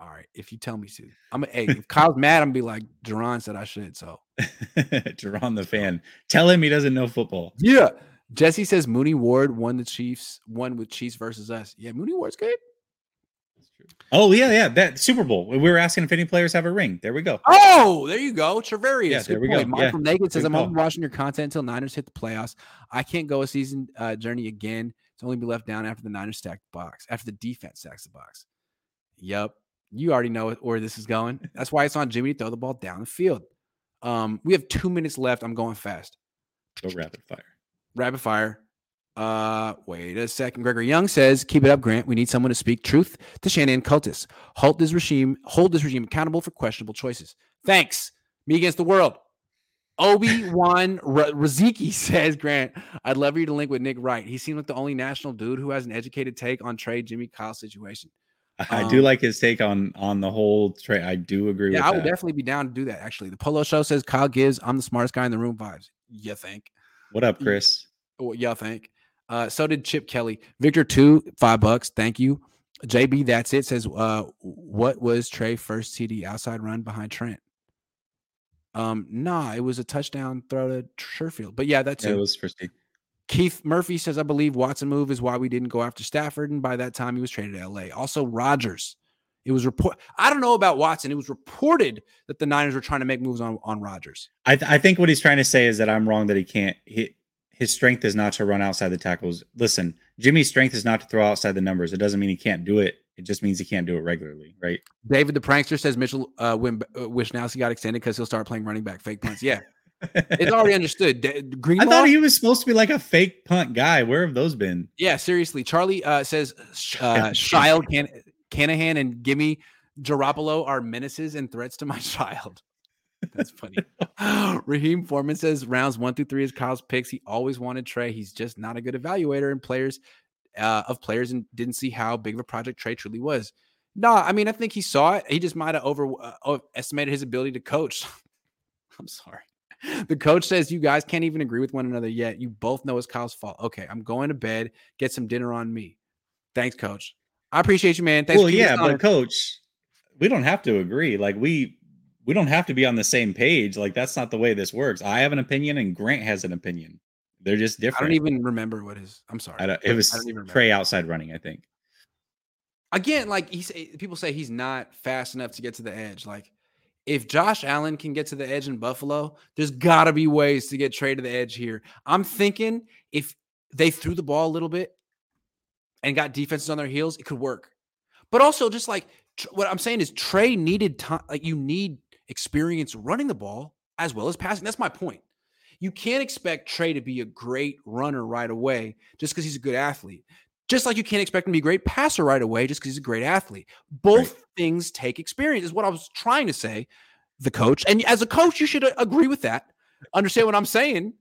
All right, if you tell me to, I'm. A, hey, if Kyle's mad, I'm gonna be like, Jerron said I should. So, Jerron the fan, tell him he doesn't know football. Yeah, Jesse says Mooney Ward won the Chiefs, won with Chiefs versus us. Yeah, Mooney Ward's good. Oh yeah, yeah. That Super Bowl. We were asking if any players have a ring. There we go. Oh, there you go. Charvarius. Yeah, there we point. go. Mike yeah. from Naked says, I'm only watching your content until Niners hit the playoffs. I can't go a season uh, journey again to only be left down after the Niners stack the box, after the defense stacks the box. Yep. You already know where this is going. That's why it's on Jimmy to throw the ball down the field. Um, we have two minutes left. I'm going fast. Go rapid fire. Rapid fire. Uh, wait a second. Gregory Young says, "Keep it up, Grant. We need someone to speak truth to Shanahan cultists. Halt this regime. Hold this regime accountable for questionable choices. Thanks. Me against the world." Obi Wan Raziki says, "Grant, I'd love you to link with Nick Wright. He seemed like the only national dude who has an educated take on trade Jimmy Kyle situation." I um, do like his take on on the whole trade. I do agree. Yeah, I would that. definitely be down to do that. Actually, the Polo Show says Kyle Gibbs. I'm the smartest guy in the room. Vibes. You think? What up, Chris? What y'all think? Uh, so did Chip Kelly. Victor two five bucks. Thank you. JB, that's it. Says, uh, what was Trey first TD outside run behind Trent? Um, nah, it was a touchdown throw to Sherfield. But yeah, that's yeah, it. It was first TD. Keith Murphy says, I believe Watson move is why we didn't go after Stafford. And by that time, he was traded to LA. Also, Rodgers. It was report. I don't know about Watson. It was reported that the Niners were trying to make moves on on Rodgers. I, th- I think what he's trying to say is that I'm wrong that he can't. He, his strength is not to run outside the tackles. Listen, Jimmy's strength is not to throw outside the numbers. It doesn't mean he can't do it. It just means he can't do it regularly, right? David the prankster says Mitchell uh, when uh, Wishnowsky got extended because he'll start playing running back fake punts. Yeah, it's already understood. I thought he was supposed to be like a fake punt guy. Where have those been? Yeah, seriously. Charlie uh, says uh, Child Can- Canahan and Gimme Garoppolo are menaces and threats to my child. That's funny. Raheem Foreman says rounds one through three is Kyle's picks. He always wanted Trey. He's just not a good evaluator and players uh, of players and didn't see how big of a project Trey truly was. No, I mean I think he saw it. He just might have over uh, estimated his ability to coach. I'm sorry. The coach says you guys can't even agree with one another yet. You both know it's Kyle's fault. Okay, I'm going to bed. Get some dinner on me. Thanks, coach. I appreciate you, man. Thanks. Well, yeah, but coach, we don't have to agree. Like we we don't have to be on the same page. Like that's not the way this works. I have an opinion and Grant has an opinion. They're just different. I don't even remember what his. I'm sorry. it was Trey outside running. I think. Again, like he say, people say he's not fast enough to get to the edge. Like if Josh Allen can get to the edge in Buffalo, there's got to be ways to get Trey to the edge here. I'm thinking if they threw the ball a little bit and got defenses on their heels, it could work. But also, just like what I'm saying is, Trey needed time. Like you need experience running the ball as well as passing. That's my point. You can't expect Trey to be a great runner right away just because he's a good athlete. Just like you can't expect him to be a great passer right away just because he's a great athlete. Both right. things take experience, is what I was trying to say. The coach, and as a coach, you should uh, agree with that. Understand what I'm saying?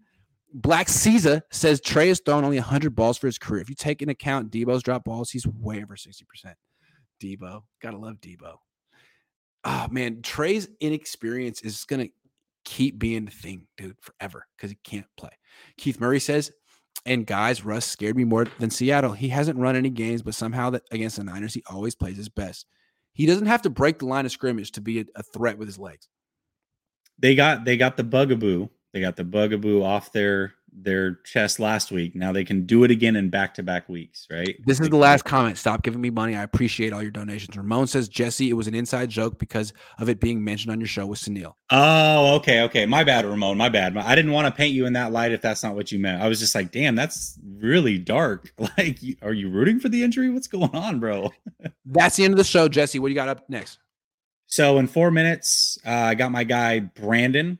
Black Caesar says Trey has thrown only 100 balls for his career. If you take into account Deebo's drop balls, he's way over 60%. Deebo, gotta love Deebo oh man, Trey's inexperience is to keep being the thing, dude, forever because he can't play. Keith Murray says, and guys, Russ scared me more than Seattle. He hasn't run any games, but somehow that against the Niners, he always plays his best. He doesn't have to break the line of scrimmage to be a, a threat with his legs. They got they got the bugaboo. They got the bugaboo off their their chest last week. Now they can do it again in back to back weeks, right? This is the last comment. Stop giving me money. I appreciate all your donations. Ramon says, Jesse, it was an inside joke because of it being mentioned on your show with Sunil. Oh, okay, okay. My bad, Ramon. My bad. I didn't want to paint you in that light if that's not what you meant. I was just like, damn, that's really dark. Like, are you rooting for the injury? What's going on, bro? that's the end of the show, Jesse. What do you got up next? So in four minutes, uh, I got my guy Brandon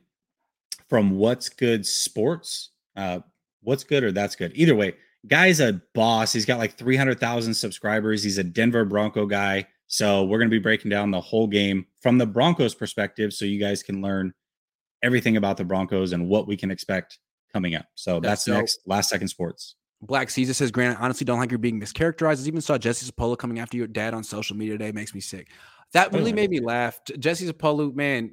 from What's Good Sports uh, what's good or that's good. Either way, guy's a boss. He's got like 300,000 subscribers. He's a Denver Bronco guy. So we're going to be breaking down the whole game from the Broncos perspective so you guys can learn everything about the Broncos and what we can expect coming up. So that's, that's next, last second sports. Black Caesar says, Grant, I honestly don't like you're being mischaracterized. I even saw Jesse Sapolu coming after your dad on social media today. Makes me sick. That really made me laugh. Jesse Sapolu, man,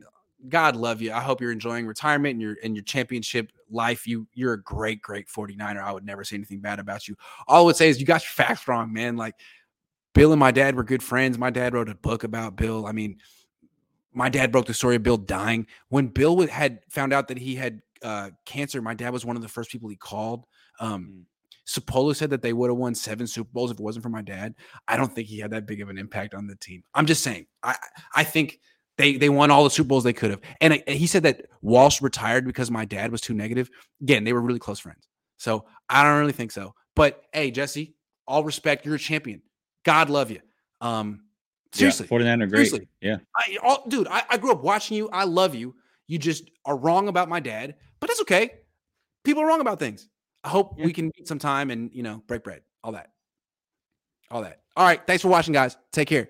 God love you. I hope you're enjoying retirement and your and your championship life. You you're a great, great 49er. I would never say anything bad about you. All I would say is you got your facts wrong, man. Like Bill and my dad were good friends. My dad wrote a book about Bill. I mean, my dad broke the story of Bill dying. When Bill had found out that he had uh, cancer, my dad was one of the first people he called. Um, mm. Sapolu said that they would have won seven Super Bowls if it wasn't for my dad. I don't think he had that big of an impact on the team. I'm just saying. I I think they they won all the Super Bowls they could have. And I, he said that Walsh retired because my dad was too negative. Again, they were really close friends. So I don't really think so. But hey, Jesse, all respect, you're a champion. God love you. Um, seriously, yeah, 49 are great. Seriously, yeah, I, all, dude, I, I grew up watching you. I love you. You just are wrong about my dad, but that's okay. People are wrong about things. I hope yeah. we can meet some time and you know break bread. All that. All that. All right. Thanks for watching, guys. Take care.